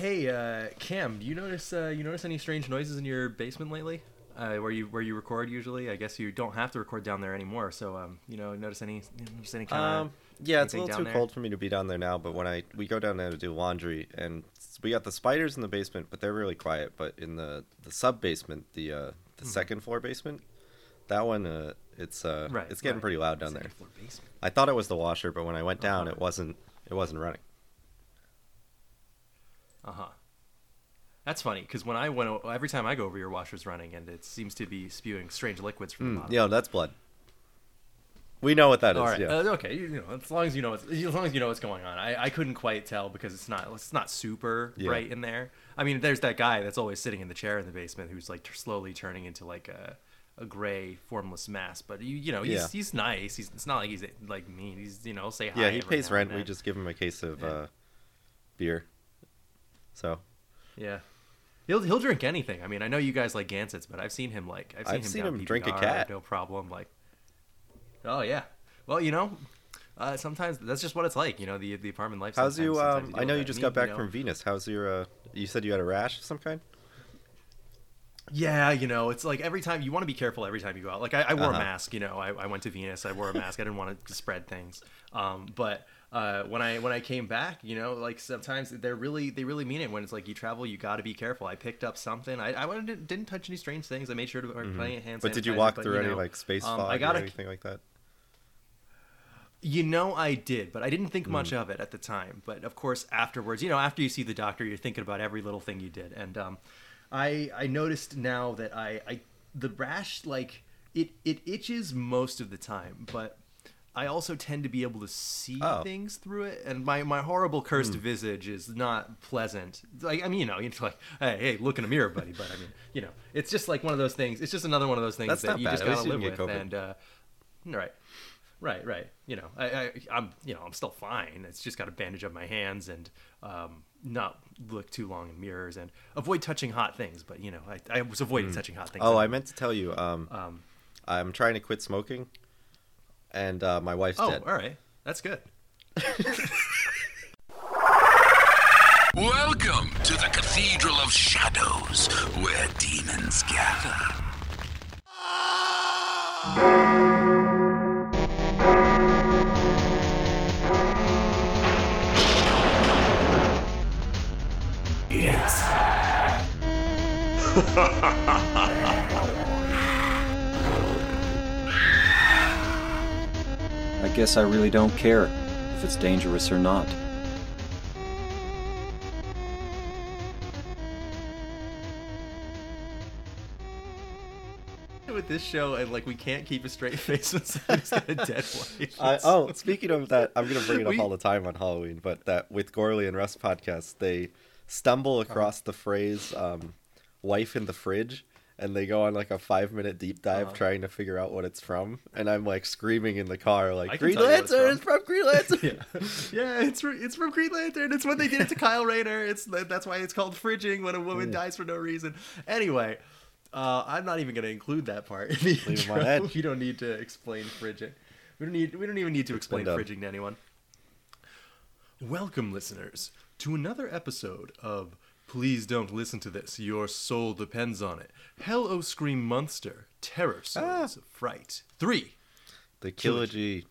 Hey, uh, Cam, do you notice uh, you notice any strange noises in your basement lately? Uh, where you where you record usually? I guess you don't have to record down there anymore. So um, you know, notice any notice any kind of Um, yeah, it's a little too there? cold for me to be down there now. But when I we go down there to do laundry, and we got the spiders in the basement, but they're really quiet. But in the the sub basement, the uh, the second floor basement, that one uh, it's uh right. it's getting right. pretty loud down Second there. floor basement. I thought it was the washer, but when I went down, Uh-huh. it wasn't. It wasn't running. Uh huh. That's funny because when I went every time I go over your washer's running and it seems to be spewing strange liquids from the Mm, bottom. yeah, that's blood. We know what that is. All right. Yeah. Uh, okay. You, you know, as long as you know, what's, as long as you know what's going on. I, I couldn't quite tell because it's not it's not super Yeah. bright in there. I mean, there's that guy that's always sitting in the chair in the basement who's like t- slowly turning into like a a gray formless mass. But you you know he's Yeah. he's nice. He's it's not like he's like mean. He's you know say hi. yeah, he every pays now and rent. We then. just give him a case of uh, beer. So yeah. He'll he'll drink anything. I mean, I know you guys like Gansetts, but I've seen him like I've seen I've him, seen him drink a cat. No problem. Like, oh yeah. Well, you know, uh, sometimes that's just what it's like. You know, the the apartment life. how's you? Um, sometimes I know you just got back know- from Venus. How's your? Uh, you said you had a rash of some kind. Yeah, you know, it's like every time you want to be careful every time you go out. Like I, I wore Uh-huh. a mask, you know, I, I went to Venus, I wore a mask. I didn't want to spread things. Um, but uh, when I when I came back, you know, like sometimes they're really they really mean it. When it's like you travel, you got to be careful. I picked up something. I I went- didn't, didn't touch any strange things. I made sure to wear plenty of hand Mm-hmm. But did you walk but, through any know, like space um, fog I got or anything like that? You know, I did, but I didn't think Mm. much of it at the time. But of course, afterwards, you know, after you see the doctor, you're thinking about every little thing you did. And um, I I noticed now that I, I the rash like it it itches most of the time, but I also tend to be able to see Oh. things through it. And my my horrible cursed visage is not pleasant. Like I mean, you know, you're like, hey, hey, look in a mirror, buddy. But I mean, you know, it's just like one of those things. It's just another one of those things That's that you bad. just gotta live with. COVID. And uh, right. Right, right. You know, I, I, I'm, you know, I'm still fine. It's just got to bandage up my hands and um, not look too long in mirrors and avoid touching hot things. But you know, I, I was avoiding touching hot things. Oh, I meant to tell you. Um, Um, I'm trying to quit smoking, and uh, my wife's oh, dead. all right, that's good. Welcome to the Cathedral of Shadows, where demons gather. Yes. I guess I really don't care if it's dangerous or not. With this show, and like we can't keep a straight face when somebody's got a dead wife. I, oh, speaking of that, I'm gonna bring it up We- all the time on Halloween. But that with Gorley and Russ podcast, they stumble Uh-huh. across the phrase um, "wife in the fridge," and they go on like a five minute deep dive Uh-huh. trying to figure out what it's from. And I'm like screaming in the car, like "Green it's Lantern! from." It's from Green Lantern!" yeah, yeah, it's fr- it's from Green Lantern. It's when they did it to Kyle Rayner. It's that's why it's called fridging when a woman dies for no reason. Anyway, uh, I'm not even going to include that part in the Leave intro. on edge. We don't need to explain fridging. We don't need. We don't even need to explain fridging to anyone. Welcome, listeners, to another episode of Please Don't Listen to This. Your soul depends on it. Hell O Scream Monster. Terror Swords of Fright. Three. the Killogy.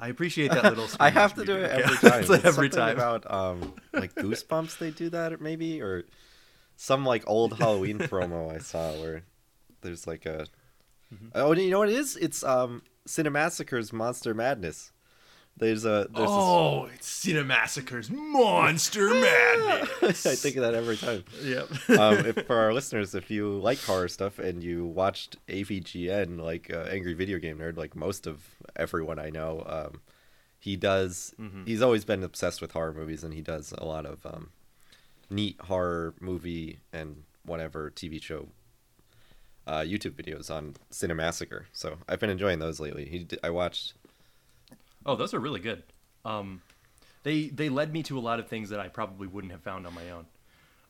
I appreciate that little. I have to do it every time. Like every time. about um like Goosebumps. They do that, maybe or some like old Halloween promo I saw where there's like a Mm-hmm. oh you know what it is? It's um Cinemassacre's Monster Madness. There's a there's oh, it's Cinemassacre's Monster Madness. I think of that every time. Yep. um, if for our listeners, if you like horror stuff and you watched AVGN, like uh, Angry Video Game Nerd, like most of everyone I know, um, he does. Mm-hmm. He's always been obsessed with horror movies, and he does a lot of um, neat horror movie and whatever TV show uh, YouTube videos on Cinemassacre. So I've been enjoying those lately. He, I watched. Oh, those are really good. Um, they they led me to a lot of things that I probably wouldn't have found on my own.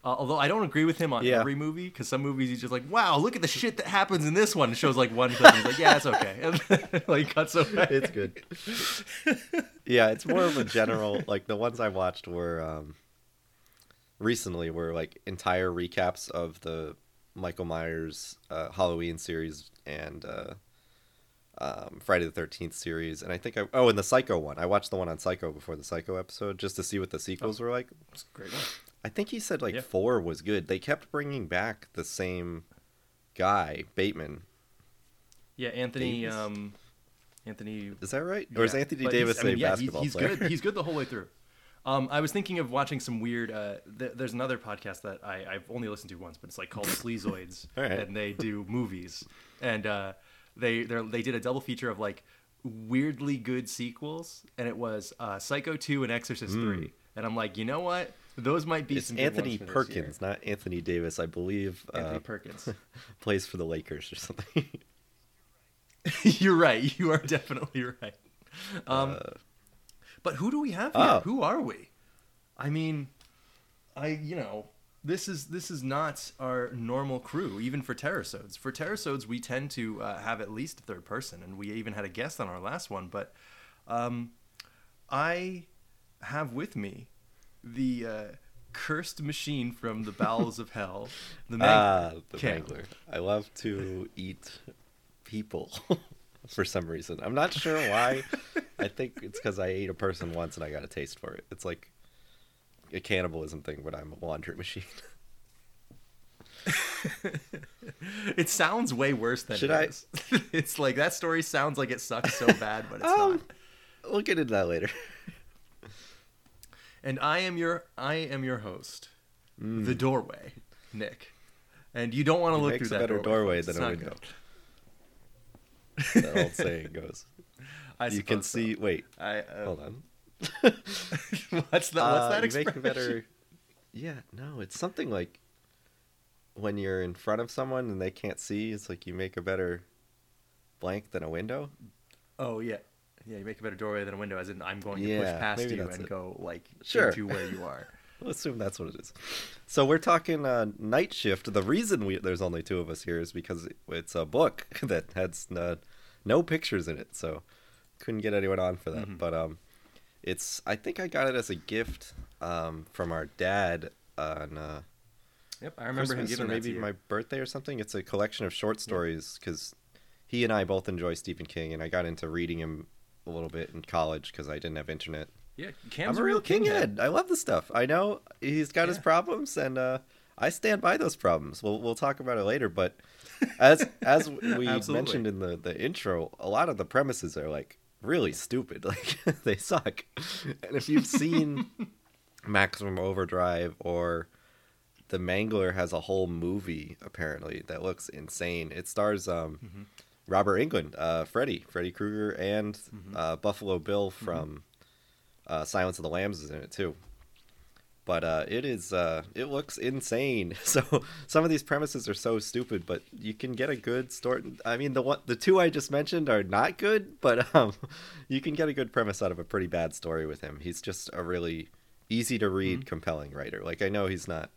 Uh, although I don't agree with him on Yeah. every movie, because some movies he's just like, "Wow, look at the shit that happens in this one." And shows like one clip, he's like, "Yeah, it's okay." And like cuts away. It's good. yeah, it's more of a general. Like the ones I watched were um, recently were like entire recaps of the Michael Myers uh, Halloween series and uh, um, Friday the Thirteenth series, and I think I oh, and the Psycho one. I watched the one on Psycho before the Psycho episode just to see what the sequels were like. It's a great one. I think he said like Yeah. four was good. They kept bringing back the same guy, Bateman. Yeah, Anthony. Davis? Um, Anthony. Is that right? Or is Anthony but Davis I mean, a yeah, he's- basketball he's, player? good. He's good the whole way through. Um, I was thinking of watching some weird. Uh, th- there's another podcast that I, I've only listened to once, but it's like called Sleazoids, right. and they do movies, and uh, they they they did a double feature of like weirdly good sequels, and it was uh, Psycho two and Exorcist three, and I'm like, you know what? Those might be it's some good Anthony ones for this year. Perkins, not Anthony Davis. I believe Anthony uh, Perkins. plays for the Lakers or something. You're right. You are definitely right. Um, but who do we have here? Uh, oh. Who are we? I mean, I you know this is this is not our normal crew. Even for terrasodes, for terrasodes we tend to uh, have at least a third person, and we even had a guest on our last one. But um, I have with me the uh, cursed machine from the bowels of hell, the Ah, Mangler. the Cam. Mangler. I love to eat people for some reason. I'm not sure why. I think it's because I ate a person once and I got a taste for it. It's like a cannibalism thing, when I'm a laundry machine. It sounds way worse than Should it I- is. it's like that story sounds like it sucks so bad, but it's Oh. not. we'll get into that later. And I am your I am your host, the doorway, Nick. And you don't want to He look through a that better doorway, doorway than a window. good. that old saying goes. I you can suppose so. see. Wait, I uh, hold on. what's the, what's Uh, that you expression? make a better. Yeah, no, it's something like when you're in front of someone and they can't see. It's like you make a better blank than a window. Oh yeah, yeah. You make a better doorway than a window, as in I'm going to push past you and it. go like Sure. into where you are. We'll assume that's what it is. So we're talking uh, night shift. The reason we there's only two of us here is because it's a book that has uh, no pictures in it, so couldn't get anyone on for that. But um, it's I think I got it as a gift um, from our dad on uh, Yep, I remember him giving or maybe my birthday or something. It's a collection of short stories because he and I both enjoy Stephen King, and I got into reading him a little bit in college because I didn't have internet. Yeah, Cam's I'm a real king head. I love the stuff. I know he's got his problems, and uh, I stand by those problems. We'll we'll talk about it later. But as as we mentioned in the the intro, a lot of the premises are like really stupid. Like they suck. And if you've seen Maximum Overdrive or the Mangler has a whole movie apparently that looks insane. It stars um, Mm-hmm. Robert Englund, uh, Freddy, Freddy Krueger, and Mm-hmm. uh, Buffalo Bill from uh, Silence of the Lambs is in it too. But uh, it is uh, it looks insane. So some of these premises are so stupid, but you can get a good story. I mean, the one the two I just mentioned are not good, but um, you can get a good premise out of a pretty bad story with him. He's just a really easy to read, Mm-hmm. compelling writer. Like I know he's not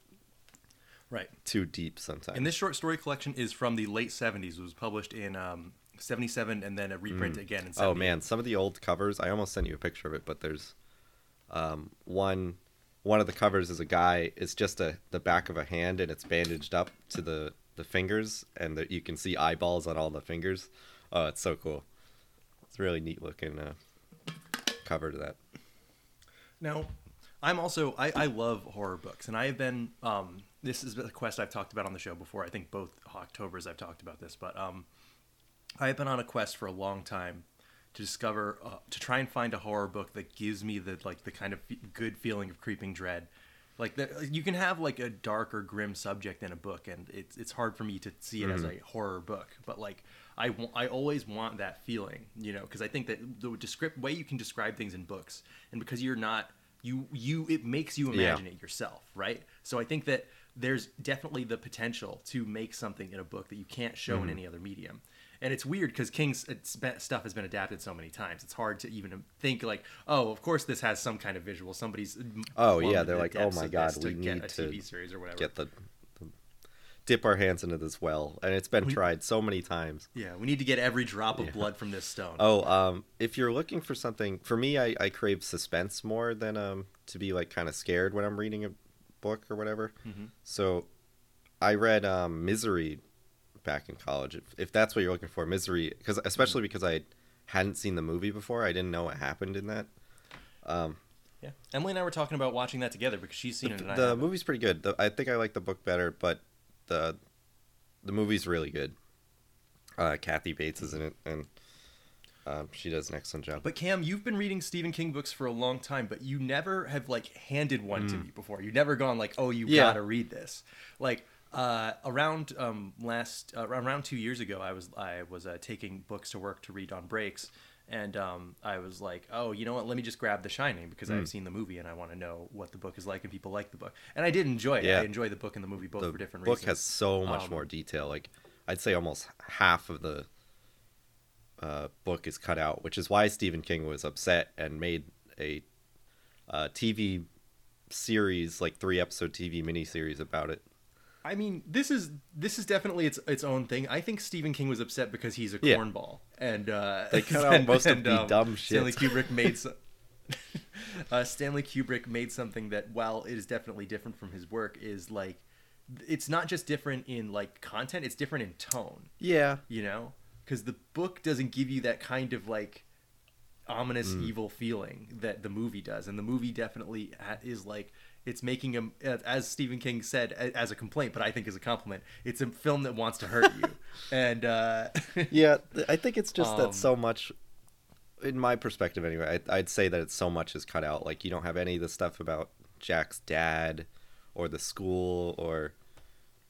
Right. too deep sometimes. And this short story collection is from the late 70s. It was published in um, 77 and then a reprint again in 78. Oh man, some of the old covers. I almost sent you a picture of it, but there's um, one. One of the covers is a guy. It's just a the back of a hand, and it's bandaged up to the the fingers, and the, you can see eyeballs on all the fingers. Oh, it's so cool. It's really neat looking uh, cover to that. Now, I'm also I, I love horror books, and I have been um, this is a quest I've talked about on the show before. I think both Octobers I've talked about this, but um, I have been on a quest for a long time to discover uh, to try and find a horror book that gives me the like the kind of fe- good feeling of creeping dread. Like the, uh, you can have like a dark or grim subject in a book, and it's it's hard for me to see it as mm-hmm. a horror book. But like I I always want that feeling, you know, because I think that the descript way you can describe things in books, and because you're not you you it makes you Yeah. imagine it yourself, right? So I think that there's definitely the potential to make something in a book that you can't show in mm-hmm. any other medium. And it's weird because King's stuff has been adapted so many times. It's hard to even think like, oh, of course this has some kind of visual. Somebody's Oh, yeah, they're the like, oh my God, we need a to TV series or whatever. Get the, the dip our hands into this well, and it's been tried so many times. yeah, we need to get every drop of blood from this stone. Oh, um, if you're looking for something, for me, I, I crave suspense more than um to be like kind of scared when I'm reading a book or whatever. Mm-hmm. So I read um, Misery back in college. If, if that's what you're looking for, Misery, because especially because I hadn't seen the movie before, I didn't know what happened in that. Um, Yeah, Emily and I were talking about watching that together because she's seen it. And the movie's pretty good. The, I think I like the book better, but the the movie's really good. Uh, Kathy Bates is in it, and um, she does an excellent job. But Cam, you've been reading Stephen King books for a long time, but you never have like handed one to me before. You never gone like, "Oh, you Mm. Yeah. gotta read this." Like uh, around um, last uh, around two years ago, I was I was uh, taking books to work to read on breaks, and um, I was like, "Oh, you know what? Let me just grab The Shining because Mm. I've seen the movie and I want to know what the book is like and people like the book." And I did enjoy it. Yeah. I enjoy the book and the movie both the for different book reasons. Book has so much Um, more detail. Like I'd say almost half of the uh, book is cut out, which is why Stephen King was upset and made a uh, TV series, like three episode TV miniseries about it. I mean, this is this is definitely its its own thing. I think Stephen King was upset because he's a Yeah. cornball, and uh, They cut out most of the dumb shit. Stanley. Kubrick made some. uh, Stanley Kubrick made something that, while it is definitely different from his work, is like it's not just different in like content; it's different in tone. Yeah, You know, because the book doesn't give you that kind of like ominous Mm. evil feeling that the movie does and the movie definitely ha- is like it's making him as stephen king said as a complaint but i think as a compliment it's a film that wants to hurt you and uh yeah. I think it's just Um, that so much, in my perspective anyway. I, I'd say that it's so much is cut out. Like you don't have any of the stuff about Jack's dad, or the school, or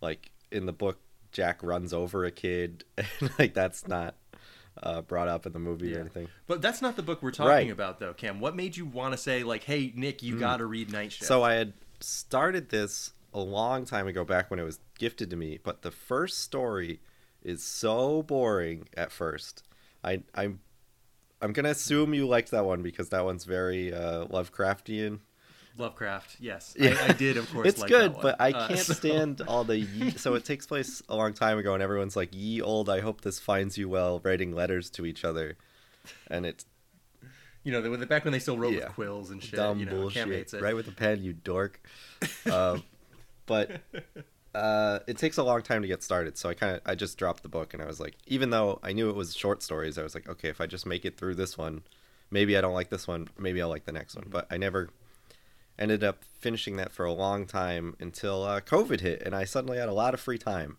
like in the book, Jack runs over a kid, and like that's not uh, brought up in the movie or anything. but that's not the book we're talking Right. about though cam what made you want to say like hey nick you gotta read night shift So I had started this a long time ago, back when it was gifted to me. But the first story is so boring at first. I I'm I'm gonna assume you liked that one because that one's very uh, Lovecraftian. Lovecraft yes Yeah. I, I did of course it's like good, but I Uh, can't so- stand all the ye- so it takes place a long time ago, and everyone's like, "Ye old, I hope this finds you well," writing letters to each other, and it's you know the, back when they still wrote Yeah. with quills and shit dumb you know bullshit. Cam hates it. Right with a pen, you dork. um, but uh, it takes a long time to get started, so I kind of I just dropped the book, and I was like, even though I knew it was short stories, I was like, okay, if I just make it through this one, maybe I don't like this one, maybe I'll like the next one. But I never ended up finishing that for a long time until uh, COVID hit, and I suddenly had a lot of free time,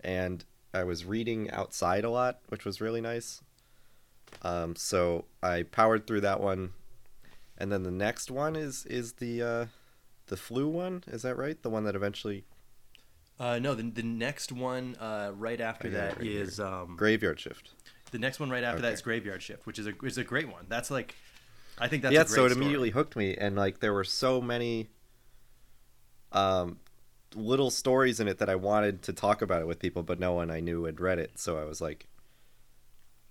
and I was reading outside a lot, which was really nice. Um, so I powered through that one, and then the next one is is the uh, the flu one. Is that right? The one that eventually Uh, no, the, the next one uh, right after I got it that is um, graveyard shift. the next one right after that Okay. is Graveyard Shift, which is a is a great one. That's like, I think that's yeah, so it story. immediately hooked me, and like there were so many um little stories in it that I wanted to talk about it with people, but no one I knew had read it. So I was like,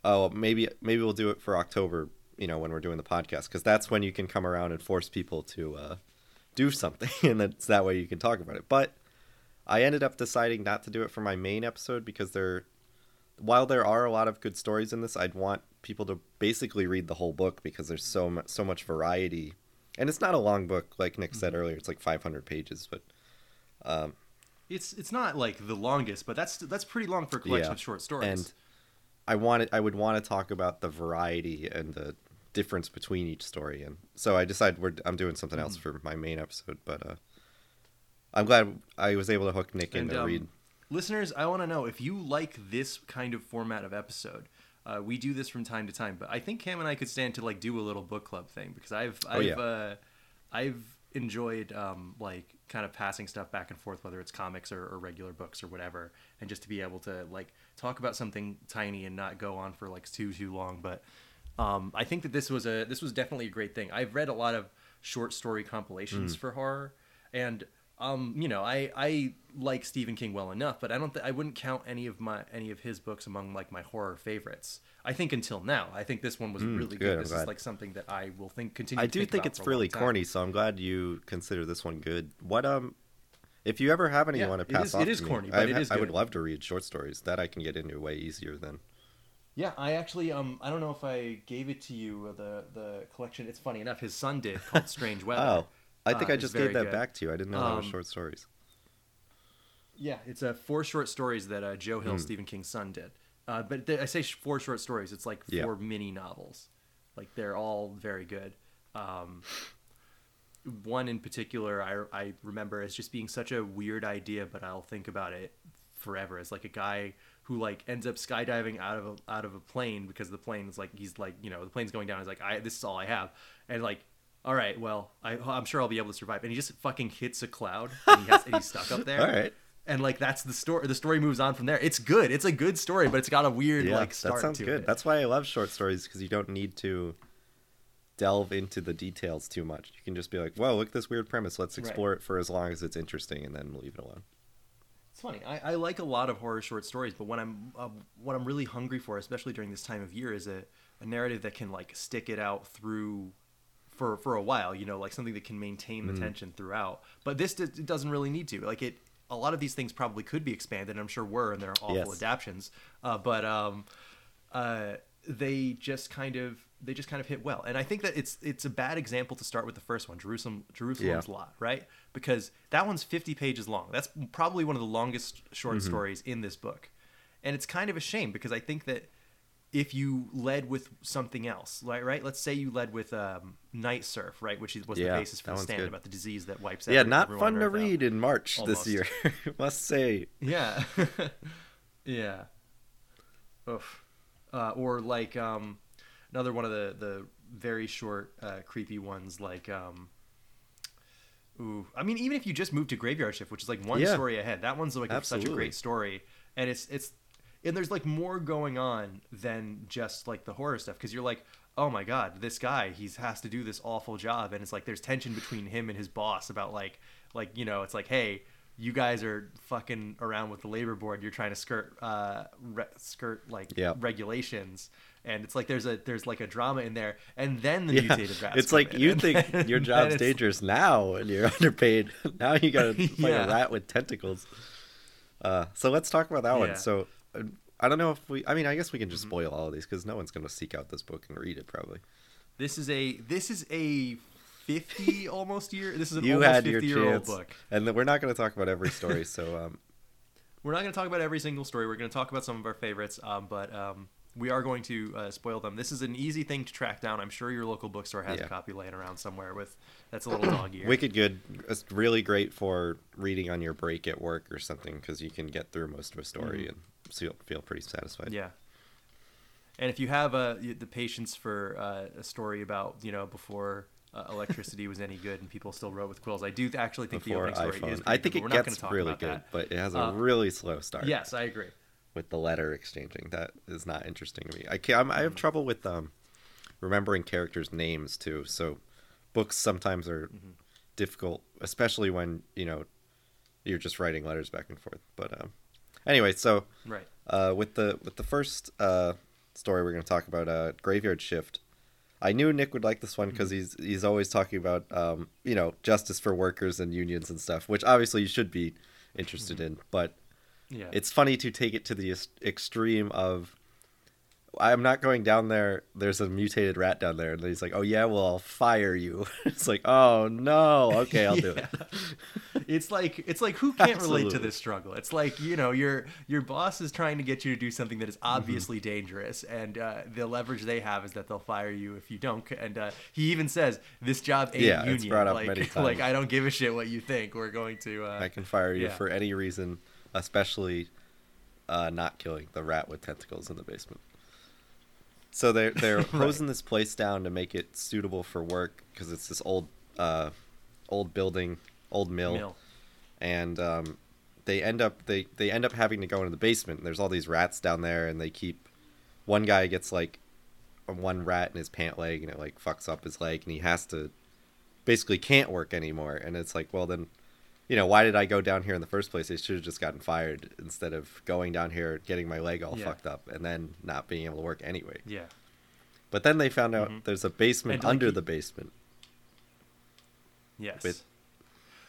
oh, maybe maybe we'll do it for October. You know, when we're doing the podcast, because that's when you can come around and force people to uh, do something, and that's that way you can talk about it. But I ended up deciding not to do it for my main episode because there, while there are a lot of good stories in this, I'd want people to basically read the whole book because there's so much so much variety, and it's not a long book like Nick said earlier. It's like 500 pages, but um, It's it's not like the longest, but that's that's pretty long for a collection Yeah. of short stories. and I wanted I would want to talk about the variety and the difference between each story, and so I decided we're, I'm doing something Mm-hmm. else for my main episode, but uh, I'm glad I was able to hook Nick in to um, read. Listeners, I want to know if you like this kind of format of episode. Uh, we do this from time to time, but I think Cam and I could stand to like do a little book club thing because I've Oh, I've yeah. uh, I've enjoyed um, like kind of passing stuff back and forth, whether it's comics or, or regular books or whatever, and just to be able to like talk about something tiny and not go on for like too too long. But um, I think that this was a this was definitely a great thing. I've read a lot of short story compilations Mm. for horror, and um, you know, I I like Stephen King well enough, but I don't th- I wouldn't count any of my any of his books among like my horror favorites. I think until now, I think this one was really good, good. This is like something that I will think continue. To think. I do think, about it's for a long really corny, so I'm glad you consider this one good. What um, if you ever have any Yeah, you want to pass is- off, it is to me, corny, but I've it is I would love to read short stories that I can get into way easier than. Yeah, I actually um I don't know if I gave it to you uh, the the collection. It's funny enough, his son did called Strange Weather. Oh, I think uh, I just gave that good. back to you. I didn't know that was Um, short stories. Yeah, it's uh, four short stories that uh, Joe. Hill, Stephen King's son, did. Uh, but th- I say sh- four short stories. It's like Yeah. four mini novels. Like they're all very good. Um, one in particular, I, I remember as just being such a weird idea, but I'll think about it forever. As like a guy who like ends up skydiving out of a, out of a plane because the plane is like he's like you know the plane's going down. He's like I this is all I have, and like all right, well I I'm sure I'll be able to survive. And he just fucking hits a cloud and, he has, and he's stuck up there All right. and like that's the story the story moves on from there it's good it's a good story but it's got a weird Yeah, like start that sounds good. it. That's why I love short stories because you don't need to delve into the details too much. You can just be like, "Whoa, look at this weird premise. Let's Right. explore it for as long as it's interesting, and then leave it alone." it's funny I, I like a lot of horror short stories but what i'm uh, what i'm really hungry for especially during this time of year is a, a narrative that can like stick it out through for for a while you know like something that can maintain the tension throughout. But this d- it doesn't really need to. Like it a lot of these things probably could be expanded and i'm sure were and they're awful Yes. adaptions uh, but um uh they just kind of they just kind of hit well. And i think that it's it's a bad example to start with the first one jerusalem jerusalem's Yeah. lot right? Because that one's 50 pages long. That's probably one of the longest short Mm-hmm. stories in this book. And it's kind of a shame because i think that if you led with something else right right let's say you led with um, night surf right which is- was Yeah, the basis for the stand good. about the disease that wipes out Yeah, not fun to Earth out. read in March Almost. this year. Must say. Yeah. yeah. Oof. Uh, or like um, another one of the the very short, uh, creepy ones, like um, ooh, I mean, even if you just move to Graveyard Shift, which is like one Yeah. story ahead, that one's like such a great story, and it's it's and there's like more going on than just like the horror stuff because you're like. Oh my God! This guy, he has to do this awful job, and it's like there's tension between him and his boss about like, like you know, it's like, hey, you guys are fucking around with the labor board. You're trying to skirt, uh, re- skirt like Yeah. regulations, and it's like there's a there's like a drama in there, and then the Yeah, mutated rats. it's like in, you and think then- your job's dangerous now and you're underpaid. now you gotta fight Yeah. a rat with tentacles. Uh, so let's talk about that Yeah. one. So I don't know if we. I mean, I guess we can Mm-hmm. just spoil all of these because no one's gonna seek out this book and read it probably. This is a this is a fifty almost year. This is an You almost fifty year old book. and we're not gonna talk about every story. so um, We're not going to talk about every single story. We're going to talk about some of our favorites, um, but um, we are going to uh, spoil them. This is an easy thing to track down. I'm sure your local bookstore has Yeah. a copy laying around somewhere with that's a little dog ear. Wicked Good. It's really great for reading on your break at work or something because you can get through most of a story and feel, feel pretty satisfied. Mm-hmm. Yeah. And if you have uh, the patience for uh, a story about you know before uh, electricity was any good and people still wrote with quills, I do actually think Before the opening story is. iPhone, pretty I think good, it gets really good, that. but it has a Uh, really slow start. Yes, I agree. with the letter exchanging. That is not interesting to me. I can I have trouble with um remembering characters' names too. So books sometimes are difficult, especially when you know you're just writing letters back and forth. But um, anyway, so Right. uh, with the with the first uh, story we're going to talk about, uh, Graveyard Shift. I knew Nick would like this one because he's he's always talking about um, you know justice for workers and unions and stuff, which obviously you should be interested in. But Yeah. it's funny to take it to the ex- extreme of I'm not going down there. There's a mutated rat down there, and he's like, "Oh yeah, well I'll fire you." it's like, "Oh no, okay, I'll do it." it's like it's like who can't relate to this struggle it's like you know your your boss is trying to get you to do something that is Mm-hmm. obviously dangerous and uh, the leverage they have is that they'll fire you if you don't and uh, he even says this job ain't Yeah, it's union brought up like, many like i don't give a shit what you think we're going to uh, I can fire you yeah. for any reason, especially uh, not killing the rat with tentacles in the basement. So they're they're hosing this place down to make it suitable for work because it's this old uh, old building, old mill, mill and um, they end up they they end up having to go into the basement. And there's all these rats down there, and they keep one guy gets like one rat in his pant leg, and it like fucks up his leg, and he has to basically can't work anymore. And it's like, well then, you know, why did I go down here in the first place? I should have just gotten fired instead of going down here, getting my leg all Yeah. fucked up, and then not being able to work anyway. yeah But then they found out Mhm. there's a basement And, under he- the basement. Yes. With-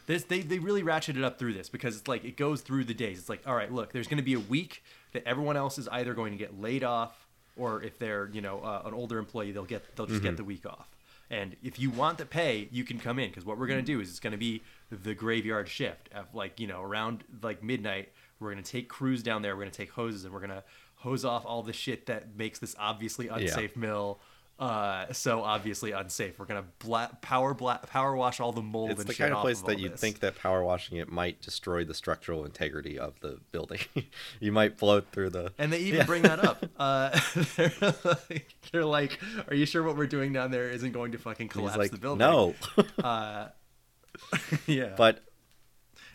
this they, they really ratcheted up through this because it's like it goes through the days. It's like, all right, look, there's going to be a week that everyone else is either going to get laid off or if they're, you know, uh, an older employee, they'll get they'll just Mm-hmm. get the week off. And if you want the pay, you can come in because what we're gonna do is it's gonna be the graveyard shift. Of like you know around like midnight, we're gonna take crews down there. We're gonna take hoses and we're gonna hose off all the shit that makes this obviously unsafe mill. Uh, so obviously unsafe. We're gonna bla- power bla- power wash all the mold It's and the kind of place of that you'd this. think that power washing it might destroy the structural integrity of the building. you might float through the. And they even Yeah. bring that up. Uh, they're, like, they're like, "Are you sure what we're doing down there isn't going to fucking collapse like, the building?" no, uh, yeah. but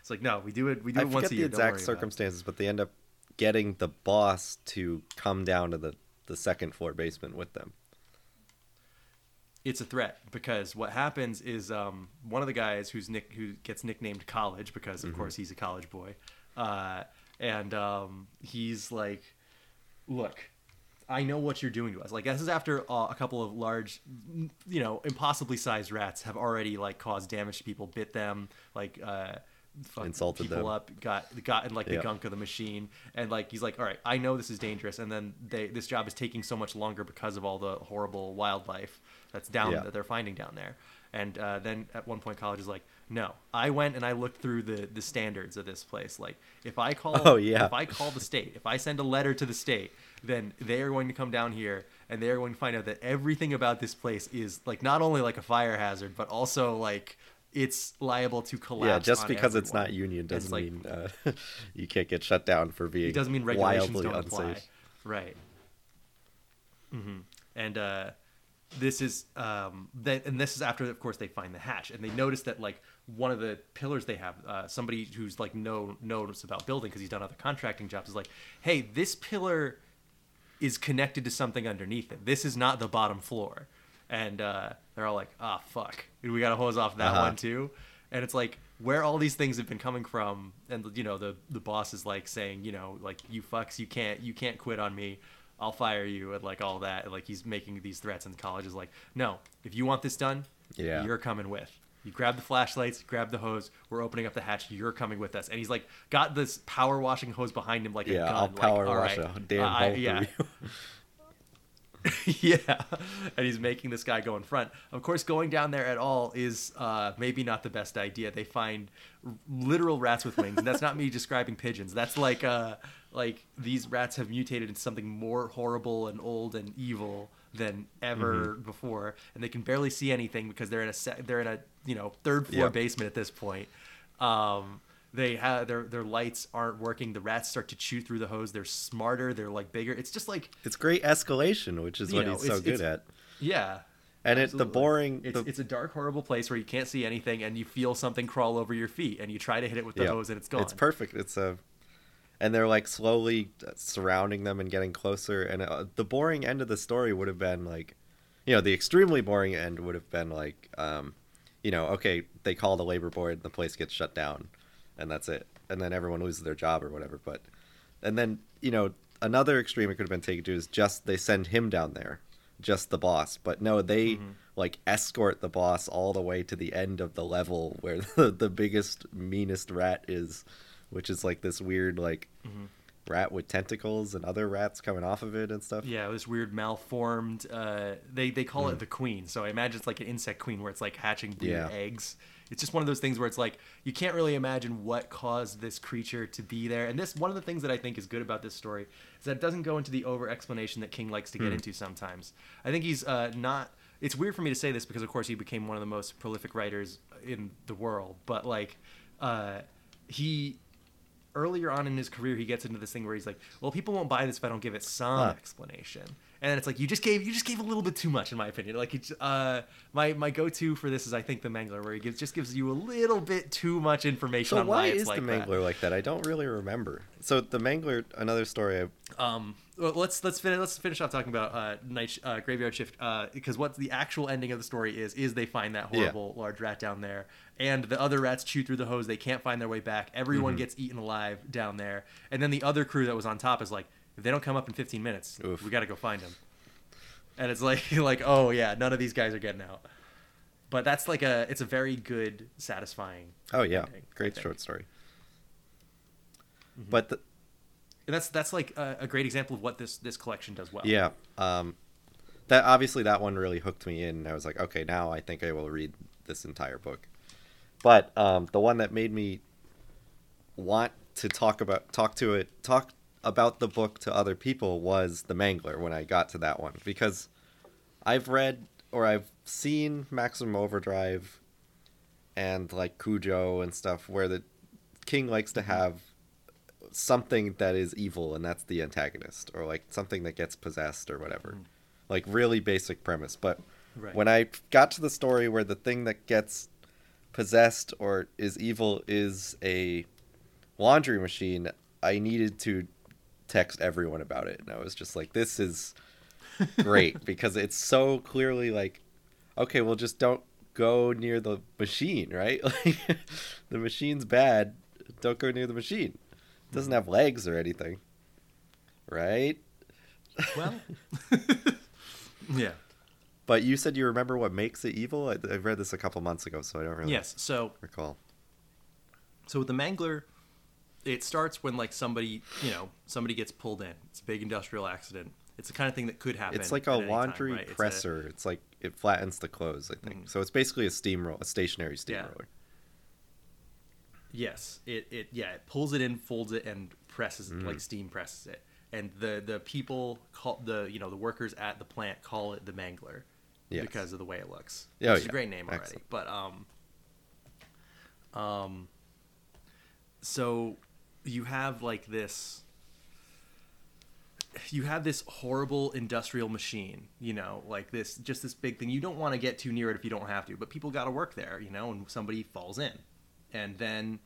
it's like, no, we do it. We do I it once a year. don't exact worry about it." circumstances, but they end up getting the boss to come down to the the second floor basement with them. It's a threat because what happens is um, one of the guys who's nick who gets nicknamed College because Mm-hmm. of course he's a college boy, uh, and um, he's like, "Look, I know what you're doing to us. Like this is after uh, a couple of large, you know, impossibly sized rats have already like caused damage to people, bit them, like uh, fucked Insulted people them. up, got gotten like the Yeah. gunk of the machine, and like he's like, all right, I know this is dangerous, and then they this job is taking so much longer because of all the horrible wildlife that's down Yeah. that they're finding down there. And uh, then at one point, college is like, no, I went and I looked through the the standards of this place. Like, if I call, Oh, yeah. if I call the state, if I send a letter to the state, then they are going to come down here and they are going to find out that everything about this place is like not only like a fire hazard, but also like it's liable to collapse. Yeah, just because it's not union doesn't like- mean uh, you can't get shut down for being it doesn't mean regulations wildly don't apply. unsafe. Right. hmm And uh, this is um, that, and this is after, of course, they find the hatch, and they notice that like one of the pillars they have, uh, somebody who's like no knows about building because he's done other contracting jobs, is like, hey, this pillar is connected to something underneath it. This is not the bottom floor. And uh, they're all like, ah, fuck. We got to hose off that Uh-huh. one too. And it's like, where all these things have been coming from. And, you know, the, the boss is like saying, you know, like, you fucks, you can't, you can't quit on me. I'll fire you and like all that. And like he's making these threats. And the college is like, no, if you want this done, Yeah. you're coming with. You grab the flashlights, grab the hose. We're opening up the hatch. You're coming with us. And he's like, got this power washing hose behind him like a Yeah, gun. I'll power all wash right, a damn hole yeah. yeah, and he's making this guy go in front. Of course, going down there at all is uh, maybe not the best idea. They find r- literal rats with wings, and that's not me describing pigeons. That's like uh, like these rats have mutated into something more horrible and old and evil than ever Mm-hmm. before, and they can barely see anything because they're in a se- they're in a you know third floor Yep. basement at this point. Um, they have their their lights aren't working. The rats start to chew through the hose. They're smarter. They're like bigger. It's just like It's great escalation, which is what know, he's so good at. yeah. And it's the boring It's, the, it's a dark, horrible place where you can't see anything, and you feel something crawl over your feet, and you try to hit it with the yeah, hose, and it's gone. It's perfect. It's a and they're like slowly uh, surrounding them and getting closer and uh, the boring end of the story would have been like you know the extremely boring end would have been like um you know okay they call the labor board and the place gets shut down and that's it and then everyone loses their job or whatever but and then you know another extreme it could have been taken to is just they send him down there just the boss but no they like escort the boss all the way to the end of the level where the, the biggest meanest rat is which is like this weird like rat with tentacles and other rats coming off of it and stuff Yeah, this weird malformed. Uh, they they call Hmm. it the queen, so I imagine it's like an insect queen where it's like hatching weird Yeah. eggs. It's just one of those things where it's like you can't really imagine what caused this creature to be there. And this one of the things that I think is good about this story is that it doesn't go into the over explanation that King likes to get into sometimes. I think he's uh, not. It's weird for me to say this because of course he became one of the most prolific writers in the world, but like uh, he earlier on in his career he gets into this thing where he's like well people won't buy this if i don't give it some Huh. explanation and it's like you just gave you just gave a little bit too much in my opinion like it's uh my my go-to for this is i think the mangler where he gives just gives you a little bit too much information so on why why it's is like the that. mangler like that i don't really remember so the mangler another story I, Um, well, let's let's finish let's finish off talking about uh, night sh- uh, graveyard shift uh, because what the actual ending of the story is is they find that Yeah. horrible large rat down there, and the other rats chew through the hose. They can't find their way back. Everyone Mm-hmm. gets eaten alive down there, and then the other crew that was on top is like, if they don't come up in 15 minutes, Oof. we got to go find them. And it's like like oh yeah, none of these guys are getting out. But that's like a it's a very good satisfying. oh yeah ending, great short story but the, that's that's like a, a great example of what this this collection does well. Yeah. Um, that obviously that one really hooked me in. I was like, okay, now I think I will read this entire book. But um, the one that made me want to talk about talk to it talk about the book to other people was the Mangler when I got to that one because I've read or I've seen Maximum Overdrive and like Cujo and stuff where the king likes to have something that is evil and that's the antagonist or like something that gets possessed or whatever. Hmm. Like really basic premise, but Right. when I got to the story where the thing that gets possessed or is evil is a laundry machine, I needed to text everyone about it. And I was just like, this is great because it's so clearly like, okay, well, just don't go near the machine, right? Like, the machine's bad. Don't go near the machine. It doesn't have legs or anything, right? Well, yeah. But you said you remember what makes it evil. I, I read this a couple months ago, so I don't really Yes. So recall. So with the Mangler, it starts when like somebody, you know, somebody gets pulled in. It's a big industrial accident. It's the kind of thing that could happen. It's like a any time, laundry right? It's a- presser. It's, like it flattens the clothes. I think Mm. so. It's basically a steamroll, a stationary Yeah. Yes, it it yeah, it pulls it in, folds it, and presses it Mm. like steam presses it. And the the people call the you know the workers at the plant call it the Mangler Yes. because of the way it looks. Oh, it's yeah. a great name already. Excellent. But um um so you have like this you have this horrible industrial machine, you know, like this just this big thing. You don't want to get too near it if you don't have to, but people got to work there, you know, and somebody falls in. And then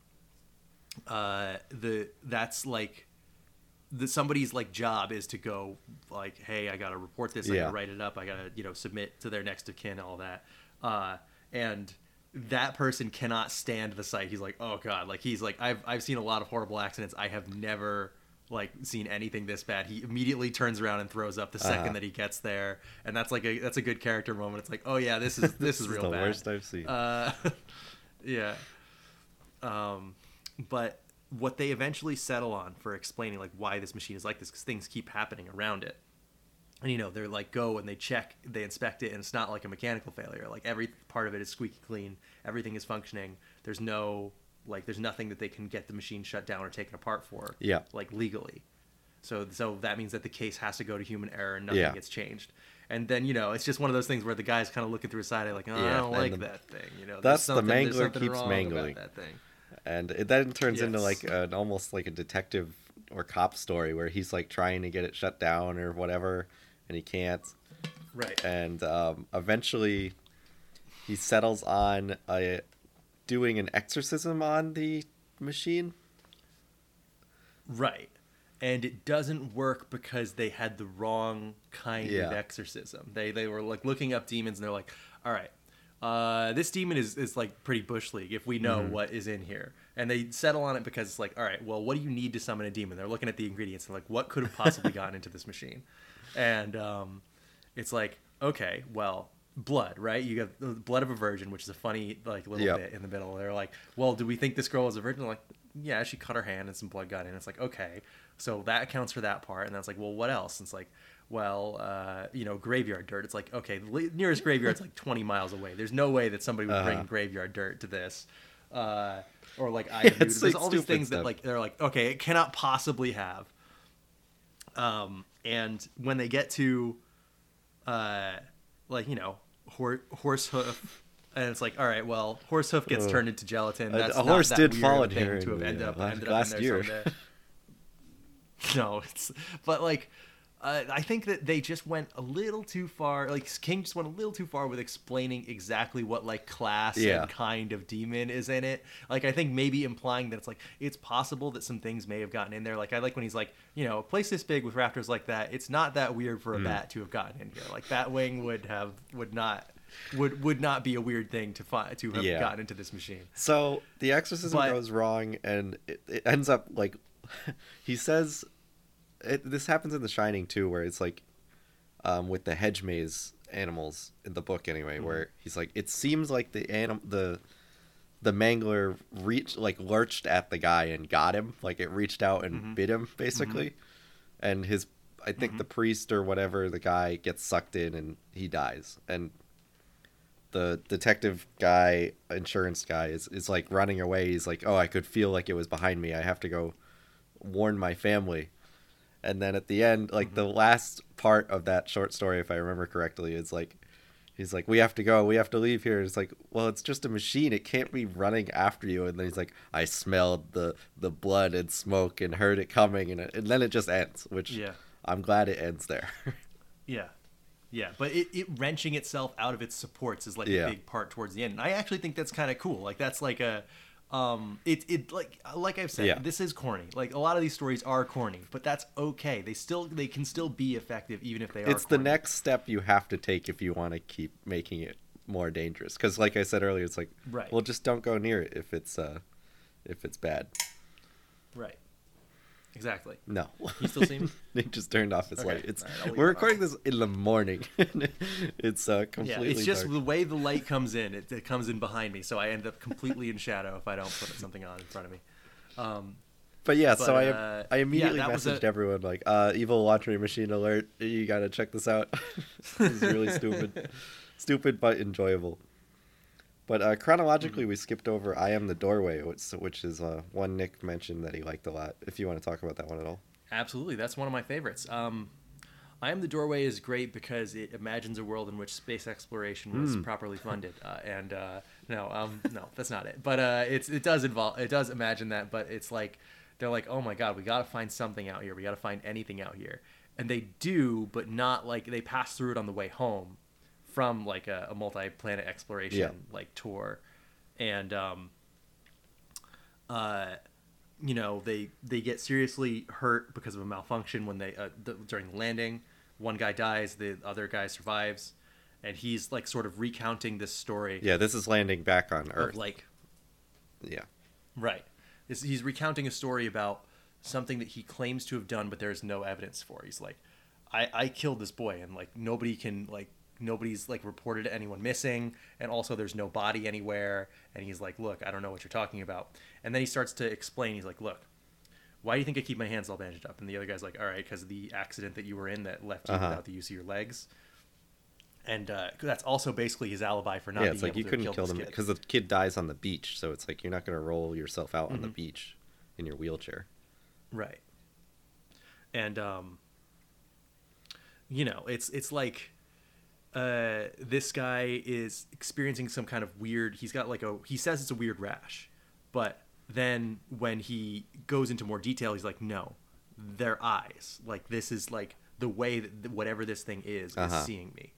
uh the that's like the somebody's like job is to go like hey i gotta report this i Yeah. gotta write it up i gotta you know submit to their next of kin all that uh and that person cannot stand the sight he's like oh god like he's like i've i've seen a lot of horrible accidents i have never like seen anything this bad he immediately turns around and throws up the 2nd Uh-huh. that he gets there and that's like a that's a good character moment it's like oh yeah this is this, is real the bad worst I've seen. uh, yeah. Um, but what they eventually settle on for explaining like why this machine is like this, because things keep happening around it. And you know, they're like go and they check, they inspect it, and it's not like a mechanical failure. Like every part of it is squeaky clean, everything is functioning. There's no like, there's nothing that they can get the machine shut down or taken apart for. Yeah. Like legally. So so that means that the case has to go to human error and nothing Yeah. gets changed. And then you know it's just one of those things where the guy's kind of looking through his side, like, oh, I don't like the- that thing. You know, That's the mangler keeps mangling. That thing. And it then turns into like an almost like a detective or cop story where he's like trying to get it shut down or whatever, and he can't. Right. And um, eventually, he settles on a doing an exorcism on the machine. Right. And it doesn't work because they had the wrong kind of Yeah. exorcism. They they were like looking up demons and they're like, all right, uh, this demon is, is like pretty bush league if we know Mm-hmm. what is in here. And they settle on it because it's like, all right, well, what do you need to summon a demon? They're looking at the ingredients and like, what could have possibly gotten into this machine? And um, it's like, okay, well, blood, right? You got the blood of a virgin, which is a funny like little Yep. bit in the middle. They're like, well, do we think this girl was a virgin? They're like, yeah, she cut her hand and some blood got in. It's like, okay, so that accounts for that part. And that's like, well, what else? And it's like, well, uh, you know, graveyard dirt. It's like, okay, the nearest graveyard's like 20 miles away. There's no way that somebody would bring Uh-huh. graveyard dirt to this. Uh, or like, I it's there's like all these things that like they're like, okay, it cannot possibly have. Um, and when they get to, uh, like you know, hor- horse hoof, and it's like, all right, well, horse hoof gets turned into gelatin. A- That's a not horse that did fall in here to have ended uh, up, last- ended up in last year. no, it's but like. Uh, I think that they just went a little too far. Like King just went a little too far with explaining exactly what like class Yeah. and kind of demon is in it. Like I think maybe implying that it's like it's possible that some things may have gotten in there. Like I like when he's like, you know, a place this big with rafters like that. It's not that weird Mm. for a bat to have gotten in here. Like that wing would have would not would would not be a weird thing to find to have Yeah. gotten into this machine. So the exorcism But- goes wrong, and it, it ends up like he says. It, this happens in The Shining too, where it's like, um, with the hedge maze animals in the book anyway, Mm-hmm. where he's like, it seems like the anim the the mangler reached like lurched at the guy and got him, like it reached out and Mm-hmm. bit him basically, and his I think Mm-hmm. the priest or whatever the guy gets sucked in and he dies, and the detective guy, insurance guy, is is like running away. He's like, "Oh, I could feel like it was behind me. I have to go warn my family." And then at the end, like the mm-hmm. last part of that short story, if I remember correctly, is like. He's like, we have to go. We have to leave here. It's like, well, it's just a machine. It can't be running after you. And then he's like, I smelled the the blood and smoke and heard it coming, and, it, and then it just ends. Which Yeah. I'm glad it ends there. Yeah. Yeah, but it, it wrenching itself out of its supports is like Yeah. a big part towards the end. And I actually think that's kind of cool. Like that's like a um it it like like I've said, Yeah. this is corny. Like a lot of these stories are corny, but that's okay. They still they can still be effective even if they are it's the next step you have to take if you want to keep making it more dangerous. Because, like I said earlier, it's like, Right. well, just don't go near it if it's uh, if it's bad. Right. Exactly. No. You still see me? Nick just turned off his Okay. light. It's right, we're recording this in the morning. it's uh, Yeah, completely it's just dark. the way the light comes in. It, it comes in behind me, so I end up completely in shadow if I don't put something on in front of me. Um, But yeah, so But, I uh, I yeah, immediately was messaged a- everyone like, uh, "Evil laundry machine alert! You gotta check this out. this is really stupid, stupid but enjoyable." But uh, chronologically, Mm-hmm. we skipped over "I Am the Doorway," which, which is uh, one Nick mentioned that he liked a lot. If you want to talk about that one at all, Absolutely, that's one of my favorites. Um, I am the doorway is great because it imagines a world in which space exploration was properly funded. Uh, and uh, no, um, no, that's not it. But uh, it's it does involve it does imagine that. But it's like they're like, oh my god, we got to find something out here. We got to find anything out here. And they do, but not like they pass through it on the way home from like a, a multi-planet exploration Yeah. like tour, and um, uh, you know they they get seriously hurt because of a malfunction when they uh, the, during the landing. One guy dies the other guy survives. And he's like sort of recounting this story yeah, this is landing back on Earth. of like yeah, right. This- he's recounting a story about something that he claims to have done but there's no evidence for. He's like i i killed this boy and like nobody can like nobody's like reported anyone missing and also there's no body anywhere and he's like look i don't know what you're talking about and then he starts to explain he's like look why do you think i keep my hands all bandaged up and the other guy's like all right because of the accident that you were in that left you Uh-huh. without the use of your legs and uh, that's also basically his alibi for not yeah. being It's like you to couldn't kill, kill them kid. because the kid dies on the beach, so it's like you're not gonna roll yourself out Mm-hmm. on the beach in your wheelchair. Right. And um you know, it's it's like uh this guy is experiencing some kind of weird he's got like a he says it's a weird rash. But then when he goes into more detail he's like no, their eyes. Like this is like the way that whatever this thing is Uh-huh. is seeing me.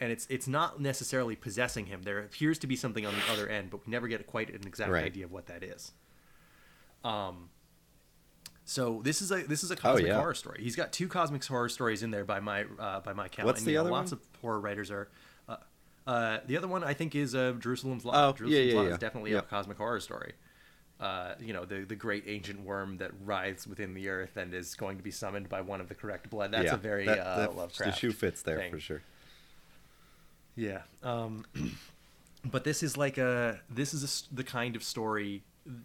And it's it's not necessarily possessing him. There appears to be something on the other end, but we never get quite an exact Right. idea of what that is. Um so this is a this is a cosmic Oh, yeah. horror story. He's got two cosmic horror stories in there by my uh, by my count. What's and, the know, other Lots one? of horror writers are. Uh, uh, the other one I think is uh, Jerusalem's Lot. Oh, yeah, Jerusalem's yeah, Lot yeah. is definitely Yep. a cosmic horror story. Uh, you know the the great ancient worm that writhes within the earth and is going to be summoned by one of the correct blood. That's yeah, a very that, uh, that- Lovecraft. The shoe fits there thing. for sure. Yeah. Um, but this is like a this is a the kind of story.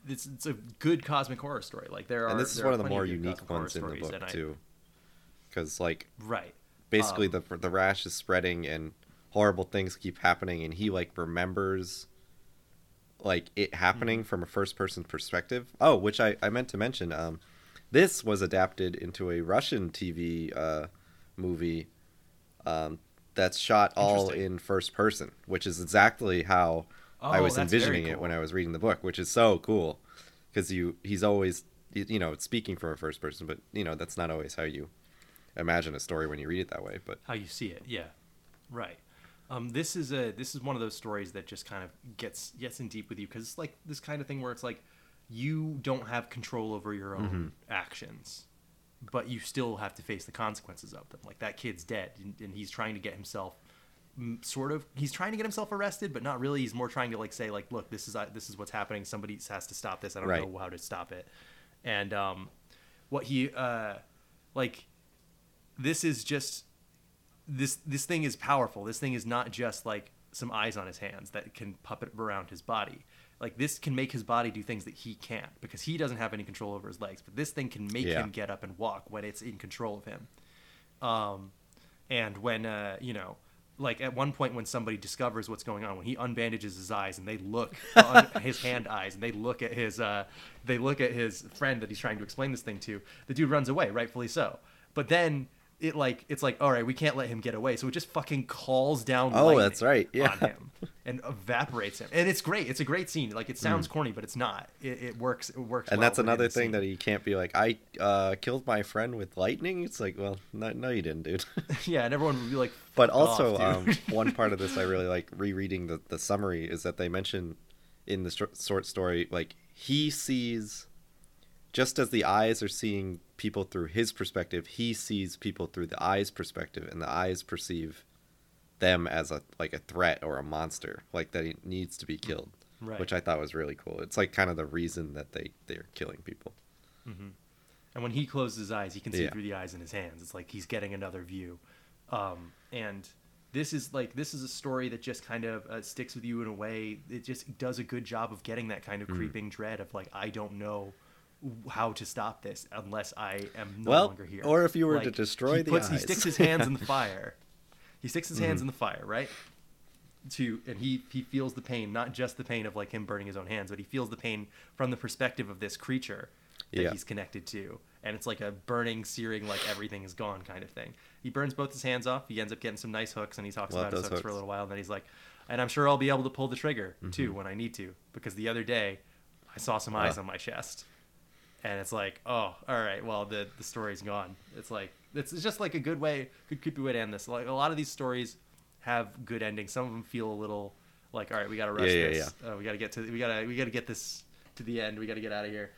It's, it's a good cosmic horror story. Like there are. and this is one of the more good unique ones in the book I- too, because like Right. basically Um, the the rash is spreading and horrible things keep happening, and he like remembers like it happening Mm-hmm. from a first person perspective. Oh, which I I meant to mention. Um, this was adapted into a Russian TV uh movie. Um, that's shot all in first person, which is exactly how I Oh, was that's very envisioning it when. I was reading the book, which is so cool because you he's always you know speaking from a first person, but you know that's not always how you imagine a story when you read it that way. But how you see it. Yeah, right. Um, this is a this is one of those stories that just kind of gets gets in deep with you because it's like this kind of thing where it's like you don't have control over your own Mm-hmm. actions, but you still have to face the consequences of them. Like that kid's dead, and, and he's trying to get himself sort of he's trying to get himself arrested, but not really. He's more trying to like say like, look, this is uh, this is what's happening. Somebody has to stop this. I don't Right. know how to stop it. And um, what he uh, like this is just this this thing is powerful. This thing is not just like some eyes on his hands that can puppet around his body. Like this can make his body do things that he can't because he doesn't have any control over his legs. But this thing can make Yeah. him get up and walk when it's in control of him. Um, and when uh, you know, like at one point when somebody discovers what's going on, when he unbandages his eyes and they look on his hand eyes and they look at his uh, they look at his friend that he's trying to explain this thing to, the dude runs away, rightfully so. But then it like it's like all right, we can't let him get away, so it just fucking calls down. Oh, that's right, yeah. on him and evaporates him, and it's great. It's a great scene. Like it sounds corny, but it's not. It, it works. It works. and well that's another thing scene. that he can't be like i uh killed my friend with lightning it's like well no, no you didn't dude yeah, and everyone would be like. but "Fuck off, also um, one part of this i really like rereading the, the summary is that they mention in the short story like he sees just as the eyes are seeing people through his perspective he sees people through the eyes perspective and the eyes perceive them as a like a threat or a monster like that he needs to be killed Right. which i thought was really cool it's like kind of the reason that they they're killing people Mm-hmm. And when he closes his eyes, he can see Yeah. through the eyes in his hands. It's like he's getting another view. Um, and this is like this is a story that just kind of uh, sticks with you in a way. It just does a good job of getting that kind of Mm. creeping dread of like I don't know how to stop this unless I am no Well, longer here. or if you were to destroy he the puts, he sticks his hands in the fire. He sticks his Mm-hmm. hands in the fire, right? to and he he feels the pain not just the pain of like him burning his own hands but he feels the pain from the perspective of this creature that Yeah. he's connected to and it's like a burning searing like everything is gone kind of thing he burns both his hands off he ends up getting some nice hooks and he talks Love about his those hooks, for a little while and then he's like and i'm sure i'll be able to pull the trigger too Mm-hmm. when i need to because the other day i saw some eyes Ah. on my chest and it's like oh all right well the the story's gone. It's like it's, it's just like a good way good creepy way to end this. Like a lot of these stories have good endings. Some of them feel a little like all right we gotta rush Yeah, yeah, this Uh, we gotta get to we gotta we gotta get this to the end. We gotta get out of here.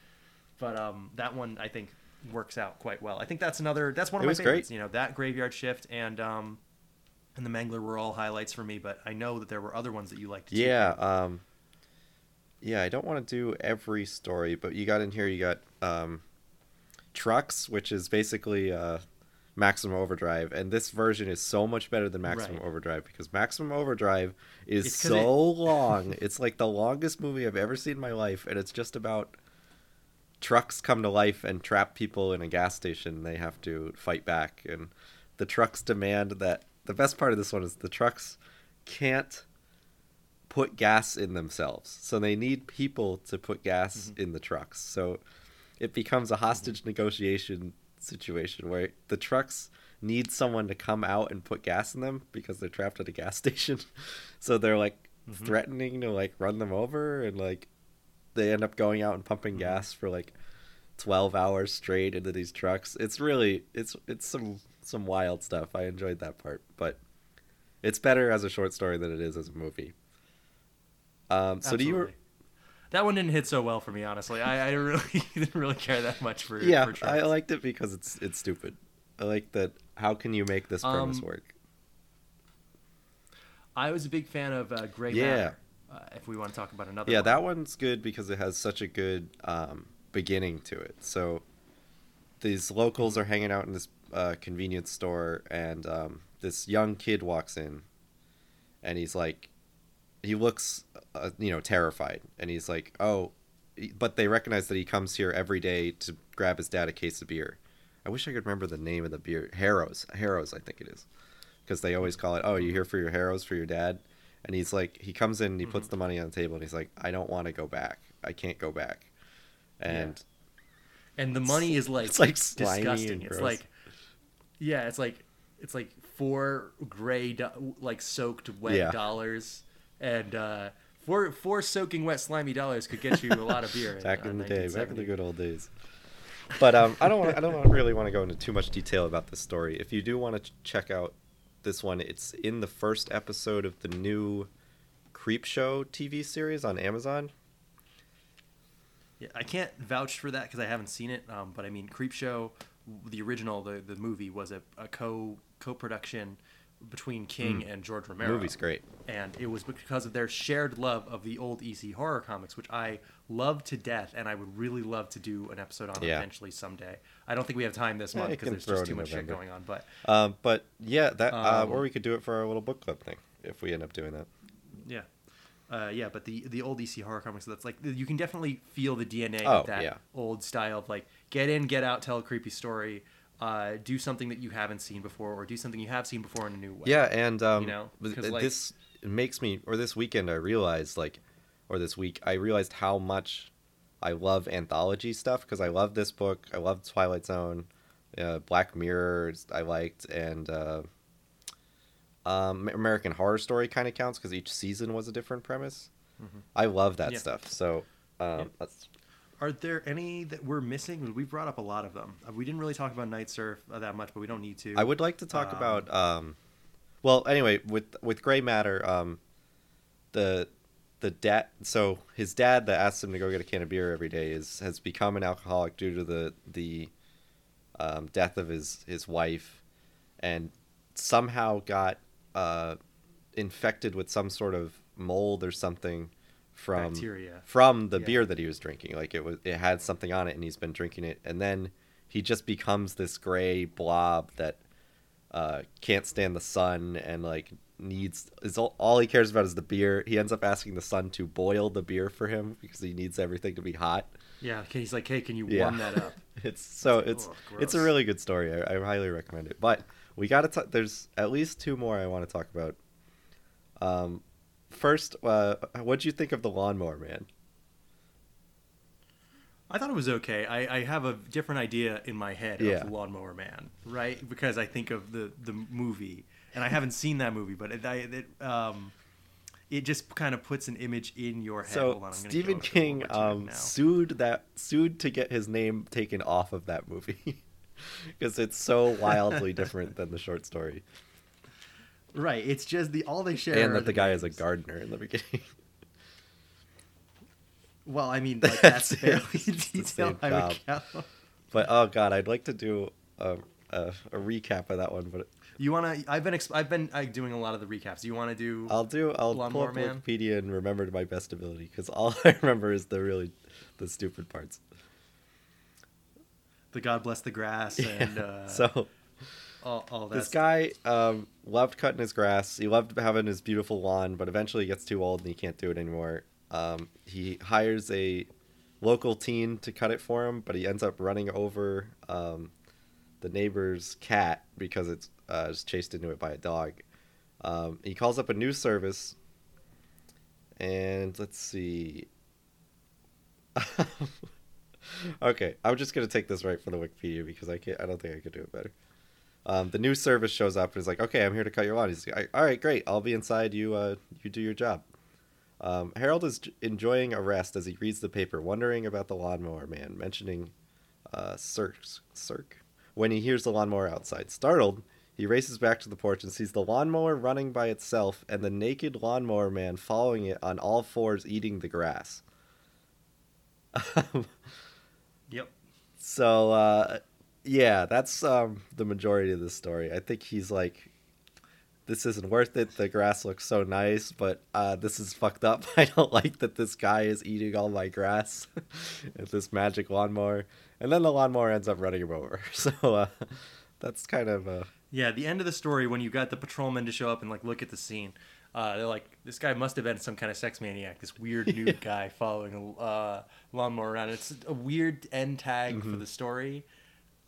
But um that one i think works out quite well. I think that's another that's one of It my was great. favorites you know that graveyard shift and um and the mangler were all highlights for me but i know that there were other ones that you liked too. Yeah, um Yeah, I don't want to do every story, but you got in here you got um Trucks, which is basically uh Maximum Overdrive, and this version is so much better than Maximum Right. Overdrive because Maximum Overdrive is so it- long. It's like the longest movie I've ever seen in my life, and it's just about trucks come to life and trap people in a gas station. They have to fight back, and the trucks demand that. The best part of this one is the trucks can't put gas in themselves, so they need people to put gas in the trucks. So it becomes a hostage negotiation situation where the trucks need someone to come out and put gas in them because they're trapped at a gas station. so they're like threatening to like run them over and like they end up going out and pumping gas for like 12 hours straight into these trucks. It's really it's it's some some wild stuff. I enjoyed that part, but it's better as a short story than it is as a movie. Um so do you Absolutely. That one didn't hit so well for me honestly i, I really didn't really care that much for Yeah, for I liked it because it's it's stupid. I like that how can you make this premise Um, work? I was a big fan of uh, Gray Yeah. Matter. Uh, if we want to talk about another, Yeah, one. that one's good because it has such a good um, beginning to it. So these locals are hanging out in this uh, convenience store, and um, this young kid walks in, and he's like, he looks, uh, you know, terrified, and he's like, oh, but they recognize that he comes here every day to grab his dad a case of beer. I wish I could remember the name of the beer. Harrows, Harrows, I think it is, because they always call it. Oh, you here for your Harrows for your dad? And he's like, he comes in, and he puts the money on the table, and he's like, I don't want to go back. I can't go back. And and the money is like it's like disgusting. It's like, yeah, it's like it's like four gray, do- like soaked wet Yeah. dollars, and uh, four four soaking wet slimy dollars could get you a lot of beer. back uh, in the day, back in the good old days. But um, I don't want, I don't really want to go into too much detail about this story. If you do want to ch- check out this one, it's in the first episode of the new Creepshow TV series on Amazon. Yeah, I can't vouch for that because I haven't seen it. Um, but I mean, Creepshow, the original, the the movie was a, a co co production between King and George Romero. Hmm. Movie's great. and it was because of their shared love of the old EC horror comics, which I love to death, and I would really love to do an episode on Yeah. eventually someday. I don't think we have time this Yeah, month because there's just too much shit going on. But Um, but yeah, that uh, Um, or we could do it for our little book club thing if we end up doing that. yeah, uh, yeah. But the the old EC horror comics, that's like you can definitely feel the DNA Oh, of that yeah. old style of like get in, get out, tell a creepy story. Uh, do something that you haven't seen before, or do something you have seen before in a new way. Yeah, and um, You know, th- like- this makes me, or this weekend, I realized like, or this week, I realized how much I love anthology stuff because I love this book. I love Twilight Zone, uh, Black Mirror. I liked, and uh, um, American Horror Story kind of counts because each season was a different premise. I love that Mm-hmm. Yeah. stuff. So um, Yeah. that's Are there any that we're missing? We brought up a lot of them. Uh, We didn't really talk about Night Surf uh, that much, but we don't need to. I would like to talk Um, about. Um, well, anyway, with with Gray Matter, um, the the dad. So his dad that asked him to go get a can of beer every day is has become an alcoholic due to the the um, death of his his wife, and somehow got uh, infected with some sort of mold or something from Bacteria. from the Yeah. beer that he was drinking. Like it was, it had something on it, and he's been drinking it, and then he just becomes this gray blob that uh, can't stand the sun and like needs is all, all he cares about is the beer. He ends up asking the sun to boil the beer for him because he needs everything to be hot. Yeah, he's like, hey, can you Yeah. warm that up? it's so like, it's "Ugh, it's a really good story. I, I highly recommend it. But we got to talk. There's at least two more I want to talk about. Um, first, uh, what'd you think of the Lawnmower Man? I thought it was okay. I, I have a different idea in my head Yeah. of the Lawnmower Man, right? Because I think of the the movie, and I haven't seen that movie, but it, I, it um, it just kind of puts an image in your head. So on, Stephen King over to it um, sued that sued to get his name taken off of that movie because it's so wildly different than the short story, right. It's just the all they share. and that the guy is a gardener in the beginning. Well, I mean, like that's That's- fairly detailed. I would count. but oh god, I'd like to do a, a, a recap of that one, but You wanna? I've been ex- I've been uh, doing a lot of the recaps. You want to do? I'll do. I'll pull up Man? Wikipedia and remember to my best ability because all I remember is the really the stupid parts. the God bless the grass and uh, so all, all this guy um, loved cutting his grass. He loved having his beautiful lawn, but eventually he gets too old and he can't do it anymore. Um, he hires a local teen to cut it for him, but he ends up running over um, the neighbor's cat because it's uh, chased into it by a dog. Um, he calls up a news service, and let's see. okay, I'm just gonna take this right from the Wikipedia because I can't. I don't think I could do it better. Um, the new service shows up and is like, "Okay, I'm here to cut your lawn." He's like, "All right, great. I'll be inside. You, uh, you do your job." Um, Harold is enjoying a rest as he reads the paper, wondering about the lawnmower man, mentioning uh, Circe. Circe. When he hears the lawnmower outside, startled, he races back to the porch and sees the lawnmower running by itself and the naked lawnmower man following it on all fours, eating the grass. Yep. So uh, yeah, that's um, the majority of the story. I think he's like, this isn't worth it. The grass looks so nice, but uh, this is fucked up. I don't like that this guy is eating all my grass with this magic lawnmower. And then the lawnmower ends up running him over. So uh, that's kind of uh, Yeah, the end of the story when you got the patrolmen to show up and like look at the scene. Uh, they're like, this guy must have been some kind of sex maniac. This weird nude guy following a uh, lawnmower around. It's a weird end tag Mm-hmm. for the story.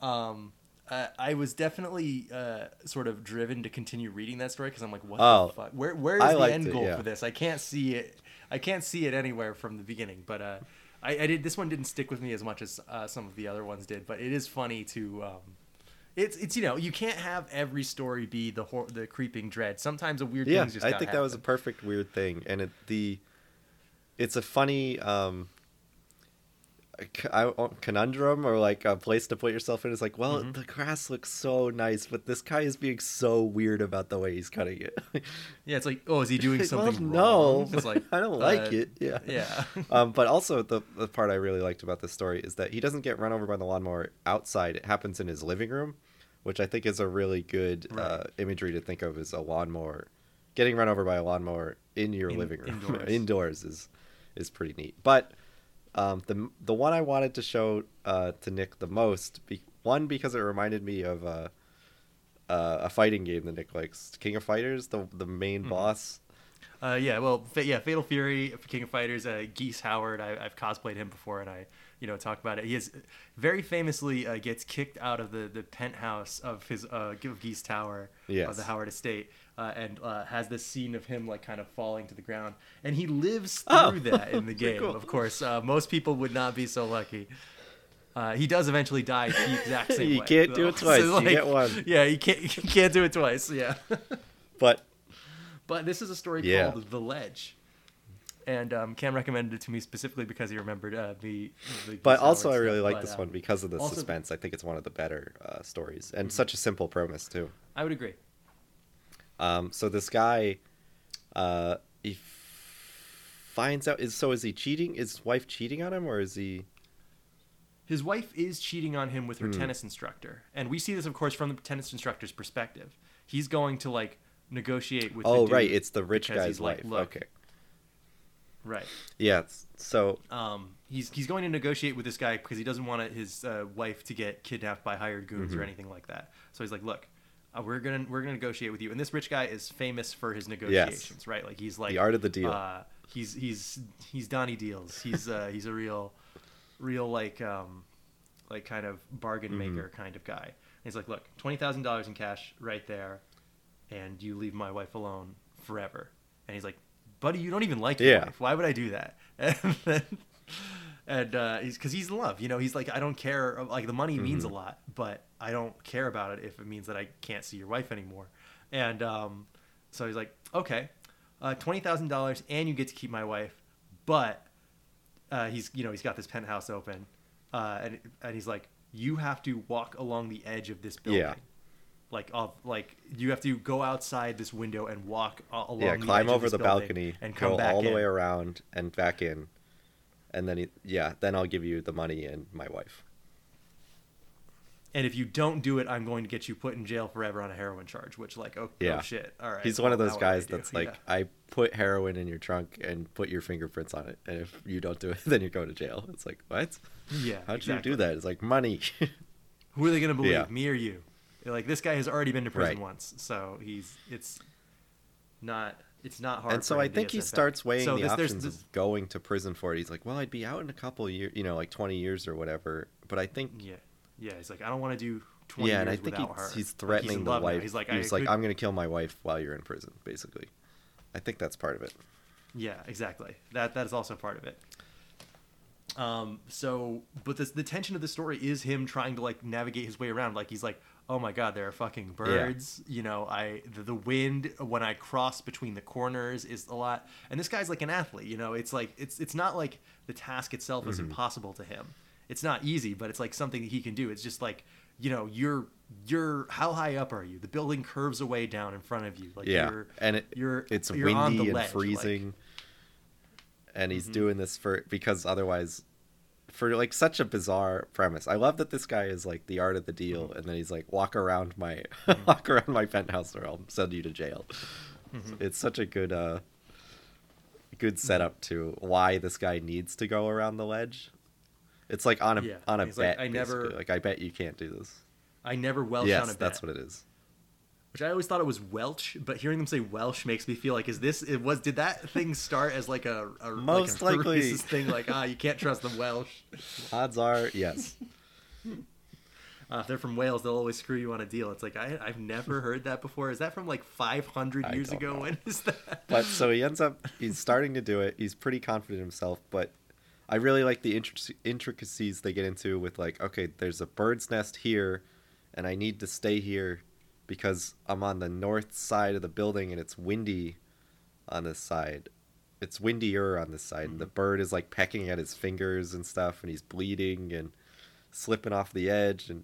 Um, I, I was definitely uh, sort of driven to continue reading that story because I'm like, what Oh, the fuck? Where where is I the end it, goal yeah. for this? I can't see it. I can't see it anywhere from the beginning. But uh, I, I did. This one didn't stick with me as much as uh, some of the other ones did. But it is funny to. Um, it's it's you know you can't have every story be the hor- the creeping dread. Sometimes a weird yeah. I think that was a perfect weird thing, and it the it's a funny um uh, conundrum or like a place to put yourself in. It's like, well, Mm-hmm. the grass looks so nice, but this guy is being so weird about the way he's cutting it. Yeah, it's like oh, is he doing Well, something no, wrong? It's like I don't like uh, it. Yeah, Yeah. um, but also the the part I really liked about this story is that he doesn't get run over by the lawnmower outside. It happens in his living room, which I think is a really good uh, imagery to think of as a lawnmower. Getting run over by a lawnmower in your In- living room indoors. indoors is is pretty neat. But um, the the one I wanted to show uh, to Nick the most, be, one because it reminded me of uh, uh, a fighting game that Nick likes, King of Fighters. The the main Mm-hmm. boss Uh, yeah, well, fa- yeah, Fatal Fury, King of Fighters, uh, Geese Howard. I, I've cosplayed him before, and I, you know, talk about it. He is very famously uh, gets kicked out of the, the penthouse of his uh, of Geese Tower Yes. of the Howard Estate, uh, and uh, has this scene of him like kind of falling to the ground, and he lives through Oh, that in the game. cool. Of course, uh, most people would not be so lucky. Uh, he does eventually die the exact same You way. can't do it twice, you get one. Yeah, you can't. You can't do it twice. Yeah. But But this is a story Yeah. called The Ledge. And um, Cam recommended it to me specifically because he remembered uh, the, the. but also I really like this uh, one because of the also- suspense. I think it's one of the better uh, stories and such a simple premise too. I would agree. Um, so this guy, uh, he f- finds out is so is he cheating? Is his wife cheating on him or is he? His wife is cheating on him with her Hmm. tennis instructor, and we see this, of course, from the tennis instructor's perspective. He's going to like negotiate with. the Oh right, it's the rich guy's he's like, wife. Okay, Right. yeah. So Um, he's he's going to negotiate with this guy because he doesn't want his uh, wife to get kidnapped by hired goons Mm-hmm. or anything like that. So he's like, "Look, uh, we're gonna we're gonna negotiate with you." And this rich guy is famous for his negotiations, right? Like he's like The art of the deal. Uh, he's he's he's Donnie Deals. He's uh, he's a real, real like um, like kind of bargain Mm-hmm. maker kind of guy. And he's like, "Look, twenty thousand dollars in cash right there, and you leave my wife alone forever." And he's like, "Buddy, you don't even like your Yeah. wife. Why would I do that?" And then, and uh, he's because he's in love. You know, he's like, I don't care. Like the money means Mm-hmm. a lot, but I don't care about it if it means that I can't see your wife anymore. And um, so he's like, okay, uh, twenty thousand dollars, and you get to keep my wife, but uh, he's you know he's got this penthouse open, uh, and and he's like, you have to walk along the edge of this building. Yeah. Like like you have to go outside this window and walk along. yeah, the climb over the balcony and come all the way around and back in, and then he, yeah, then I'll give you the money and my wife. And if you don't do it, I'm going to get you put in jail forever on a heroin charge. Which, like, oh, oh Yeah. oh shit. All right. He's one of those now what do I guys that's like, Yeah. I put heroin in your trunk and put your fingerprints on it, and if you don't do it, then you're going to jail. It's like, what? yeah. How'd exactly. you do that? It's like money. Who are they going to believe, Yeah. me or you? Like this guy has already been to prison Right. once, so he's it's not it's not hard. and so I think he starts weighing So the this- options this- of going to prison for it. He's like, well, I'd be out in a couple years, you know, like twenty years or whatever. But I think, yeah, yeah. He's like, I don't want to do twenty yeah, years and I think he's, her. he's Like, threatening the wife. He's like, he I like, could... I'm gonna kill my wife while you're in prison, basically. I think that's part of it. Yeah, exactly. That that is also part of it. Um. So, but this, the tension of the story is him trying to like navigate his way around. Like he's like, oh my god, there are fucking birds. You know, I the, the wind when I cross between the corners is a lot. And this guy's like an athlete. You know, it's like it's it's not like the task itself is Mm-hmm. impossible to him. It's not easy, but it's like something that he can do. It's just like you know, you're you're how high up are you? The building curves away down in front of you. Like yeah, you're, and it, you're it's you're windy and ledge, like- Mm-hmm. freezing, and he's doing this for because otherwise, for like such a bizarre premise. I love that this guy is like the art of the deal, Mm-hmm. and then he's like walk around my walk around my penthouse or I'll send you to jail. Mm-hmm. It's such a good uh good setup to why this guy needs to go around the ledge. It's like on a Yeah, on a he's like, bet. "I never- basically. like I bet you can't do this. I never Welsh yes, on a bet. that's what it is. which I always thought it was Welch, but hearing them say Welsh makes me feel like is this it was did that thing start as like a, a Most like a likely. racist thing like ah you can't trust the Welsh Odds are yes. uh, if they're from Wales they'll always screw you on a deal it's like I I've never heard that before is that from like 500 years ago know. when is that but so he ends up he's starting to do it he's pretty confident in himself but i really like the intric- intricacies they get into with like okay there's a bird's nest here and i need to stay here because i'm on the north side of the building and it's windy on this side. It's windier on this side. And the mm-hmm. bird is like pecking at his fingers and stuff and he's bleeding and slipping off the edge and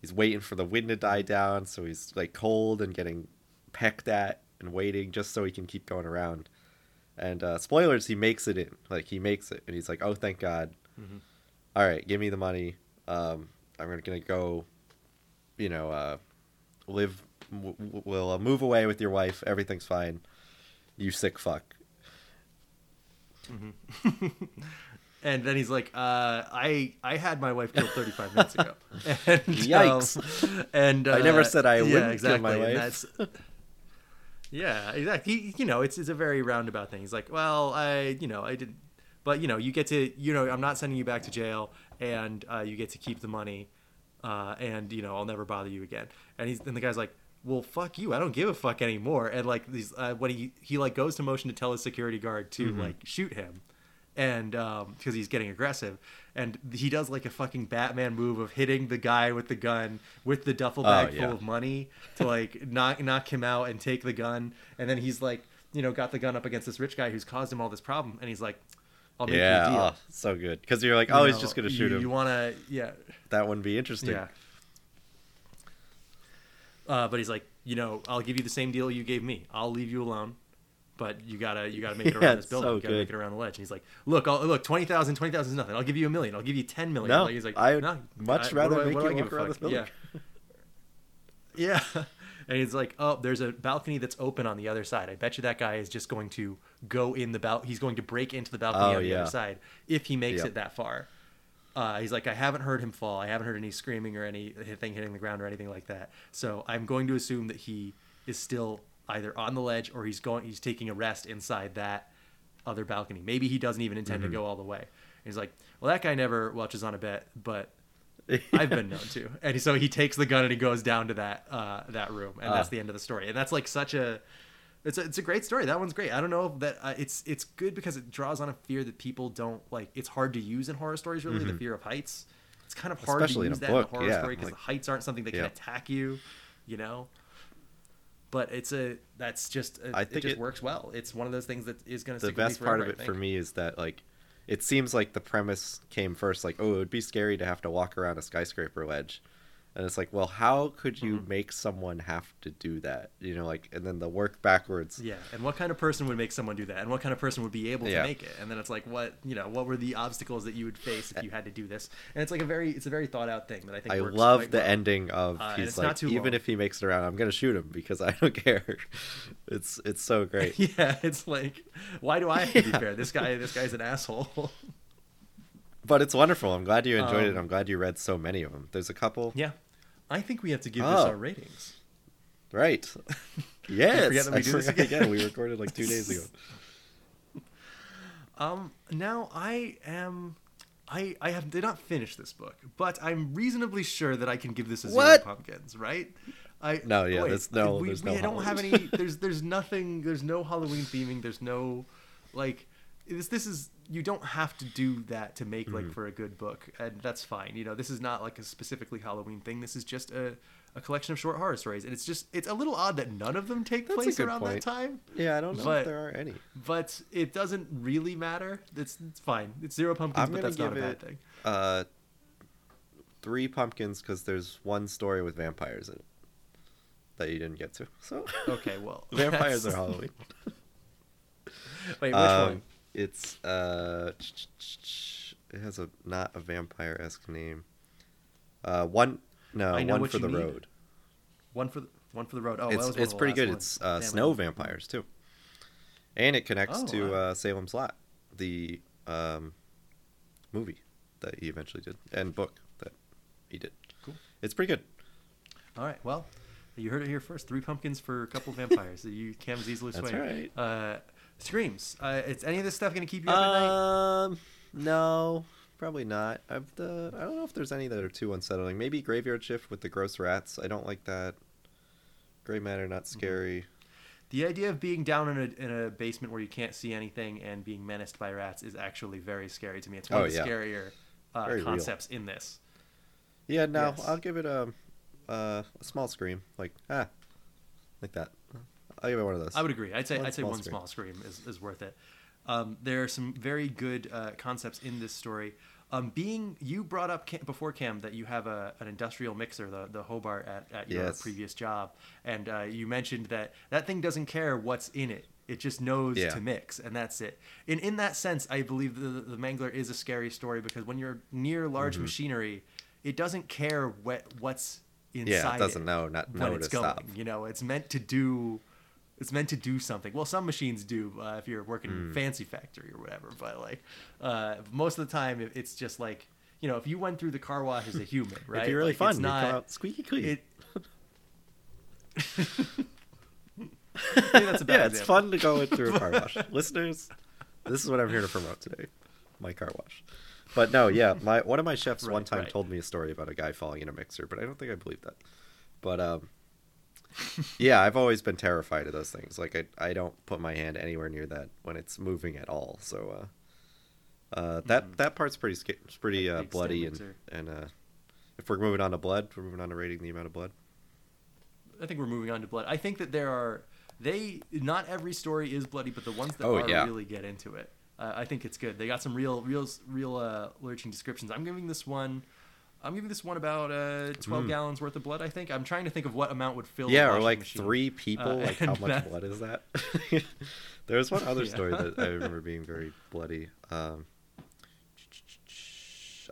he's waiting for the wind to die down so he's like cold and getting pecked at and waiting just so he can keep going around and uh, spoilers he makes it in. Like he makes it. And he's like oh thank god. All right give me the money. Um, i'm gonna, go you know uh, live w- w- we'll uh, move away with your wife. Everything's fine. You sick fuck. And then he's like uh I I had my wife killed 35 minutes ago. And, Yikes. um, and uh, I never said I yeah, wouldn't kill exactly. My and wife. Yeah, exactly. He, you know, it's it's a very roundabout thing. He's like, well, I, you know, I didn't, but you know, you get to, you know, I'm not sending you back to jail, and uh, you get to keep the money, uh, and you know, I'll never bother you again. And he's, and the guy's like, well, fuck you, I don't give a fuck anymore. And like these, uh, when he he like goes to motion to tell his security guard to like shoot him, and um, because he's getting aggressive, and he does like a fucking Batman move of hitting the guy with the gun with the duffel bag yeah. full of money to like knock knock him out and take the gun, and then he's like, you know, got the gun up against this rich guy who's caused him all this problem, and he's like, I'll make yeah, you a deal. oh, so good. Because you're like, You oh, he's know, just gonna you- shoot him. You want to, yeah, That wouldn't be interesting. yeah. Uh, but he's like, you know, I'll give you the same deal you gave me. I'll leave you alone, but you gotta you gotta make it Yeah, around this building. so you gotta good. make it around the ledge. And he's like, look, I'll, look, 20,000, 20,000 is nothing. I'll give you a million. I'll give you ten million. No, like, he's like, I would no, much I- rather I- make what you walk around this building. Yeah. yeah. And he's like, oh, there's a balcony that's open on the other side. I bet you that guy is just going to go in the bal. He's going to break into the balcony Oh, on the yeah. other side if he makes Yep. it that far. Uh, he's like, I haven't heard him fall. I haven't heard any screaming or anything hitting the ground or anything like that. So I'm going to assume that he is still either on the ledge or he's going. He's taking a rest inside that other balcony. Maybe he doesn't even intend Mm-hmm. to go all the way. And he's like, well, that guy never watches on a bet, but I've been known to. And so he takes the gun and he goes down to that uh, that room, and that's Ah. the end of the story. And that's like such a it's a, it's a great story. That one's great. I don't know if that uh, it's it's good because it draws on a fear that people don't like. It's hard to use in horror stories. Really, the fear of heights. It's kind of hard Mm-hmm. Especially to use a that book, in a horror yeah, story because like- the heights aren't something that can Yeah. attack you. You know. But it's a that's just a, I it just it- works well. It's one of those things that is going to the best part of it for me is that like it seems like the premise came first like oh it would be scary to have to walk around a skyscraper ledge and it's like well how could you Mm-hmm. make someone have to do that you know like and then the work backwards Yeah, and what kind of person would make someone do that, and what kind of person would be able to Yeah. make it? And then it's like, what you know, what were the obstacles that you would face if you had to do this? And it's like a very, it's a very thought out thing that I think. I love the well. ending of Uh, he's like not too even long. if he makes it around I'm gonna shoot him because I don't care it's it's so great Yeah, it's like, why do I have to be fair? This guy, this guy's an asshole. But it's wonderful I'm glad you enjoyed it Um, I'm glad you read so many of them there's a couple yeah, I think we have to give this Oh. our ratings. right yes forget that we I do this forgot again? we recorded like two days ago Um, now I am. I, I have did not finish this book, but I'm reasonably sure that I can give this a zero What? pumpkins, right? I No, yeah, wait, there's no- we, there's we no don't have any. There's there's nothing. There's no Halloween theming. There's no like this. This is you don't have to do that to make Mm-hmm. like for a good book, and that's fine. You know, this is not like a specifically Halloween thing. This is just a a collection of short horror stories, and it's just it's a little odd that none of them take That's place around point. that time yeah I don't know But- if there are any but it doesn't really matter. It's it's fine. It's zero pumpkins, I'm but that's not a bad it thing. uh three pumpkins because there's one story with vampires in it that you didn't get to. So Okay, well, vampires are Halloween. Wait, which Um, one? It's uh, it has a not a vampire esque name. Uh, one no one for the mean. road. One for the one for the road. Oh, it's one it's pretty good. ones. It's uh, snow vampires too, and it connects Oh, to wow. uh, Salem's Lot, the um, movie that he eventually did and book that he did. Cool. It's pretty good. All right, well, you heard it here first. Three pumpkins for a couple vampires. you Cam's easily That's right. Uh, screams. Uh, it's any of this stuff gonna keep you up at night? Um, no, probably not. I've the I don't know if there's any that are too unsettling. Maybe Graveyard Shift with the gross rats. I don't like that. Gray Matter not Mm-hmm. scary. The idea of being down in a in a basement where you can't see anything and being menaced by rats is actually very scary to me. It's one Oh, of the yeah. scarier uh, Very real. concepts in this. Yeah, no, Yes. I'll give it a uh, a small scream, like ah, like that. I'll give it one of those. I would agree. I'd say One I'd say small one scream. small scream is, is worth it. Um, there are some very good uh, concepts in this story. Um, being you brought up Cam, before Cam that you have a, an industrial mixer, the the Hobart at, at your Yes. previous job, and uh, you mentioned that that thing doesn't care what's in it; it just knows Yeah. to mix, and that's it. In in that sense, I believe the the Mangler is a scary story because when you're near large Mm-hmm. machinery, it doesn't care what what's inside. Yeah, it doesn't know- not know it's to going. stop. You know, it's meant to do it's meant to do something. Well, some machines do uh, if you're working Hmm. in a fancy factory or whatever. But like uh, most of the time, it- it's just like you know, if you went through the car wash as a human, right? It'd be really like, fun. It's not, squeaky clean. it, Maybe that's a bad yeah, it's example. fun to go through a car wash. Listeners, this is what I'm here to promote today. My car wash. But no, yeah, my one of my chefs one time right. told me a story about a guy falling in a mixer, but I don't think I believe that. But um yeah, I've always been terrified of those things. Like I I don't put my hand anywhere near that when it's moving at all. So uh uh that that part's pretty sca- it's pretty uh, Mm-hmm. Bloody and mixer. and uh if we're moving on to blood, we're moving on to rating the amount of blood. I think we're moving on to blood. I think that there are they not every story is bloody, but the ones that Oh, are yeah. really get into it. Uh, I think it's good. They got some real, real, real uh, lurching descriptions. I'm giving this one. I'm giving this one about uh, 12 gallons worth of blood. I think. I'm trying to think of what amount would fill. Yeah, or like machine. three people. Uh, like how much that- blood is that? there was one other Yeah. story that I remember being very bloody. Um,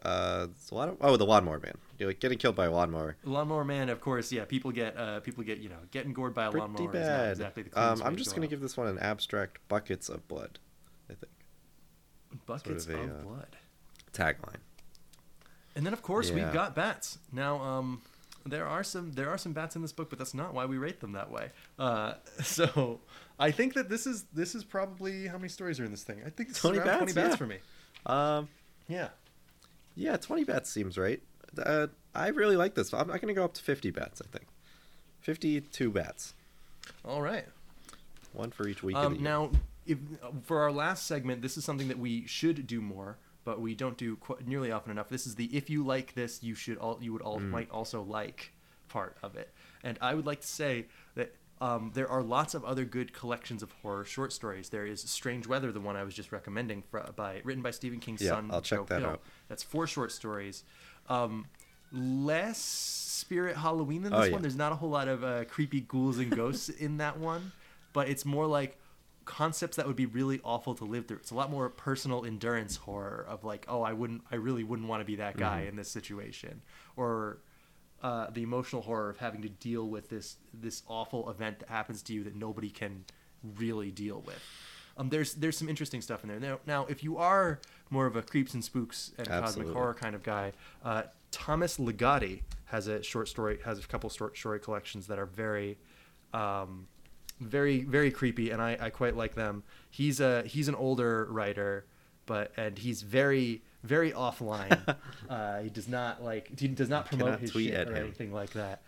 uh, it's a lot of oh, the lawnmower man. You're like getting killed by a lawnmower. Lawnmower Man, of course. Yeah, people get uh, people get you know getting gored by a Pretty lawnmower. Bad. exactly the um, I'm just gonna give this one an abstract buckets of blood. I think buckets sort of of, a, uh, blood. tagline. And then of course Yeah. we've got bats. Now um there are some there are some bats in this book, but that's not why we rate them that way. Uh so I think that this is this is probably how many stories are in this thing? I think it's 20 around bats, 20 bats yeah. for me. Um, Yeah. yeah, 20 bats seems right. Uh, I really like this. I'm not gonna go up to 50 bats. I think 52 bats, All right. one for each week. Um, now, if, for our last segment, this is something that we should do more, but we don't do qu- nearly often enough. This is the if you like this, you should all you would all Mm. might also like part of it. And I would like to say that um, there are lots of other good collections of horror short stories. There is Strange Weather, the one I was just recommending, fr by written by Stephen King's Yeah, son. I'll check Joe that Hill. out. That's four short stories. Um, less Spirit Halloween than Oh, this yeah. one. There's not a whole lot of uh, creepy ghouls and ghosts in that one, but it's more like concepts that would be really awful to live through. It's a lot more personal endurance horror of like, oh, I wouldn't, I really wouldn't want to be that guy Mm-hmm. in this situation, or uh, the emotional horror of having to deal with this this awful event that happens to you that nobody can really deal with. Um, there's there's some interesting stuff in there. Now, now if you are more of a creeps and spooks and Absolutely. cosmic horror kind of guy, uh, Thomas Ligotti has a short story has a couple short story collections that are very, um, very very creepy, and I, I quite like them. He's a he's an older writer, but and he's very very offline. uh, he does not like he does not promote his tweet shit or him. anything like that.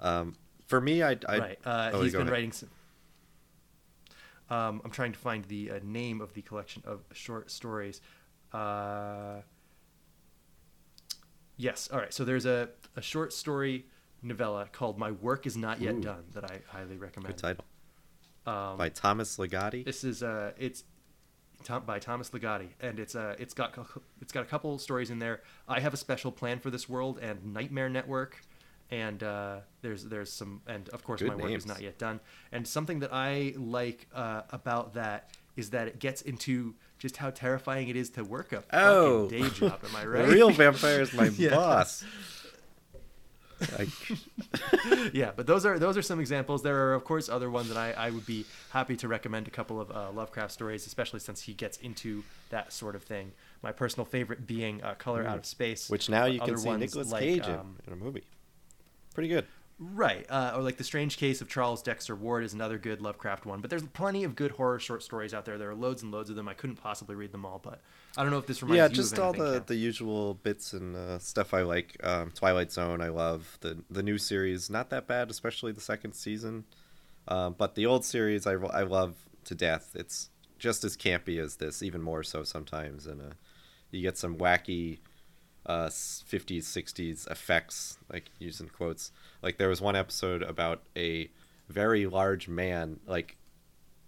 um, for me, I, I right. Uh, oh, he's been ahead. writing some. Um, I'm trying to find the uh, name of the collection of short stories. Uh, yes. All right. So there's a, a short story novella called "My Work Is Not Yet Ooh. Done" that I highly recommend. Good title Um, by Thomas Ligotti. this is uh, it's Tom, by Thomas Ligotti, and it's uh, it's got it's got a couple stories in there. I have a special plan for this world and Nightmare Network, and uh, there's there's some and of course Good my work is not yet done. And something that I like uh, about that is that it gets into just how terrifying it is to work a Oh. fucking day job. Am I The right? real vampire is my Yeah. boss. Like, yeah, but those are those are some examples. There are of course other ones that I, I would be happy to recommend a couple of uh, Lovecraft stories, especially since he gets into that sort of thing. My personal favorite being uh, Color Out of Space, which now you can see ones Nicolas like, Cage in, um, in a movie. Pretty good. Right, uh, or like the Strange Case of Charles Dexter Ward is another good Lovecraft one. But there's plenty of good horror short stories out there. There are loads and loads of them. I couldn't possibly read them all, but I don't know if this reminds yeah, you just of all the, the usual bits and uh, stuff I like. Um, Twilight Zone, I love the the new series. Not that bad, especially the second season. Um, but the old series, I, I love to death. It's just as campy as this, even more so sometimes. And uh, you get some wacky uh, 50s, 60s effects, like using quotes. Like there was one episode about a very large man, like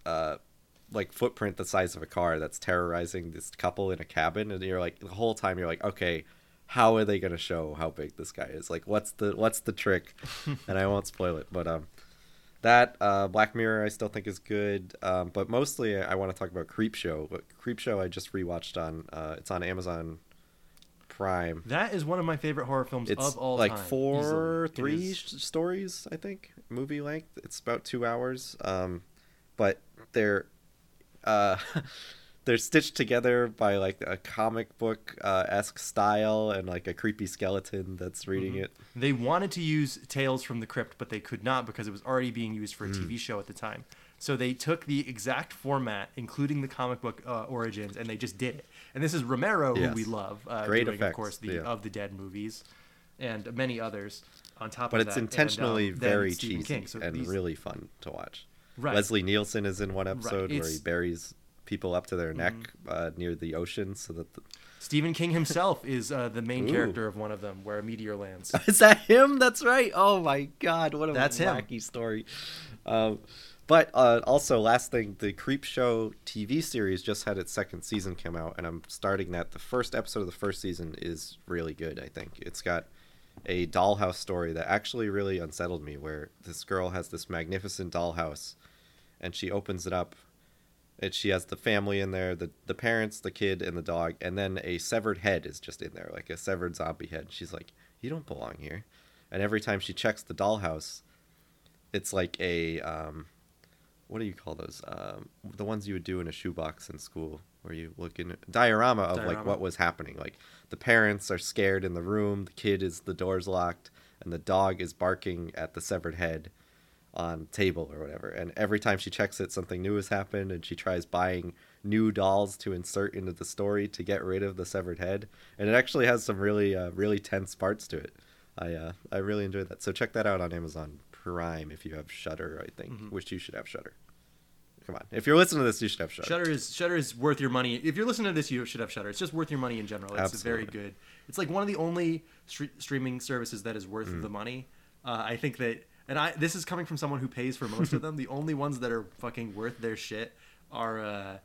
uh, like footprint the size of a car that's terrorizing this couple in a cabin and you're like the whole time you're like okay how are they going to show how big this guy is like what's the what's the trick and i won't spoil it but um that uh black mirror i still think is good um but mostly i want to talk about creep show but creep show i just rewatched on uh it's on amazon prime that is one of my favorite horror films it's of all like time. four easily. Three stories i think movie length it's about two hours um but they're uh they're stitched together by like a comic book uh, esque style and like a creepy skeleton that's reading Mm-hmm. it. They wanted to use Tales from the Crypt, but they could not because it was already being used for a Mm. TV show at the time. So they took the exact format, including the comic book uh, origins, and they just did it. And this is Romero, Yes. who we love, uh, Great doing, of course, the yeah. of the Dead movies, and many others. On top But of it's that, And, intentionally um, very cheesy King. So and these- really fun to watch. Right. Leslie Nielsen is in one episode where Mm-hmm. he buries people up to their neck uh, near the ocean so that the... Stephen King himself is uh, the main Ooh. character of one of them, where a meteor lands. Is that him? That's right. Oh my god, what a That's him. wacky story. Um, but uh, also, last thing, the Creepshow TV series just had its second season come out, and I'm starting that. The first episode of the first season is really good. I think it's got a dollhouse story that actually really unsettled me, where this girl has this magnificent dollhouse, and she opens it up. And she has the family in there, the the parents, the kid, and the dog, and then a severed head is just in there, like a severed zombie head. She's like, "You don't belong here." And every time she checks the dollhouse, it's like a um, what do you call those? Um, the ones you would do in a shoebox in school, where you look in diorama of like what was happening. Like the parents are scared in the room, the kid is the door's locked, and the dog is barking at the severed head on table or whatever. And every time she checks it, something new has happened, and she tries buying new dolls to insert into the story to get rid of the severed head. And it actually has some really, uh, really tense parts to it. I, uh, I really enjoyed that. So check that out on Amazon Prime if you have Shudder. I think, which you should have Shudder. Come on, if you're listening to this, you should have Shudder. Shudder is Shudder is worth your money. If you're listening to this, you should have Shudder. It's just worth your money in general. It's very good. It's like one of the only stre- streaming services that is worth Mm. the money. Uh, I think that, and I this is coming from someone who pays for most of them. The only ones that are fucking worth their shit are uh,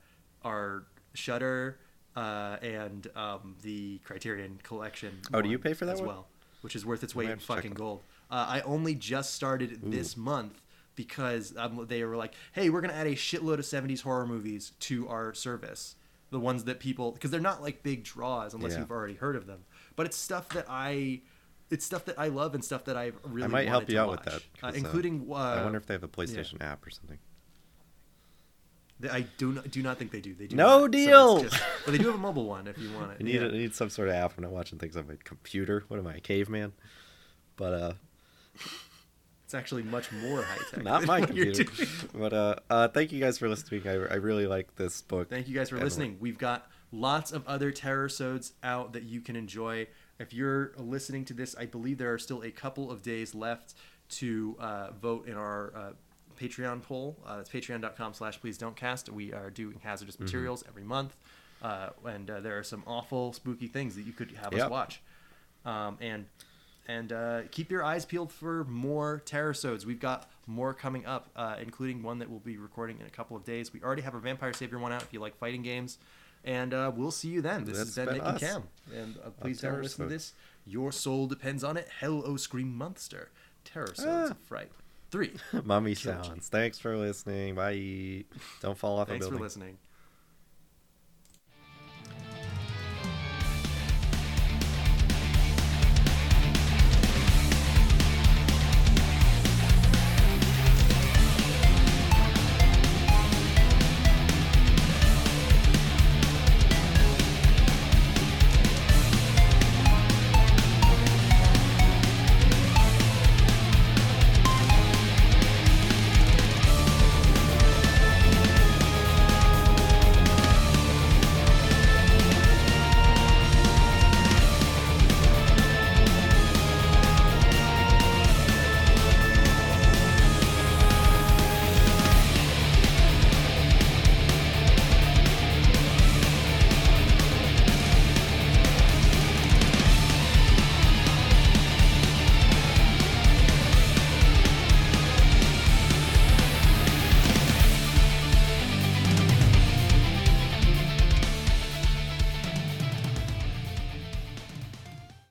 are Shudder uh, and um, the Criterion Collection. Oh, do you pay for that as one? well? Which is worth its weight in have to check fucking gold. Uh, I only just started this month because um, they were like, "Hey, we're gonna add a shitload of '70s horror movies to our service." The ones that people, because they're not like big draws unless Yeah. you've already heard of them, but it's stuff that I, it's stuff that I love and stuff that I've really. I might help you out with that, uh, uh, including. Uh, I wonder if they have a PlayStation app or something. I do not do not think they do. They do No not. So deal! just- but they do have a mobile one if you want it. I need, yeah. I need some sort of app. I'm not watching things on my computer. What am I, a caveman? But uh, It's actually much more high tech. not my than what you're computer. but uh, uh, thank you guys for listening. I, I really like this book. Thank you guys for listening. We've got lots of other Terrorsodes out that you can enjoy. If you're listening to this, I believe there are still a couple of days left to uh, vote in our uh, Patreon poll. Uh, it's patreon.com slash please don't cast. We are doing hazardous Mm-hmm. materials every month. Uh, and uh, there are some awful, spooky things that you could have us watch. Um, and and uh, keep your eyes peeled for more Terrorsodes. We've got more coming up, uh, including one that we'll be recording in a couple of days. We already have our Vampire Savior one out if you like fighting games. And uh, we'll see you then. This That's been been Nick and. Cam. And uh, please don't listen to this. Your soul depends on it. Hell, oh, scream monster. Terrorsodes Ah. of fright. Three. Mummy sounds. Thanks for listening. Bye. Don't fall off Thanks a building. Thanks for listening.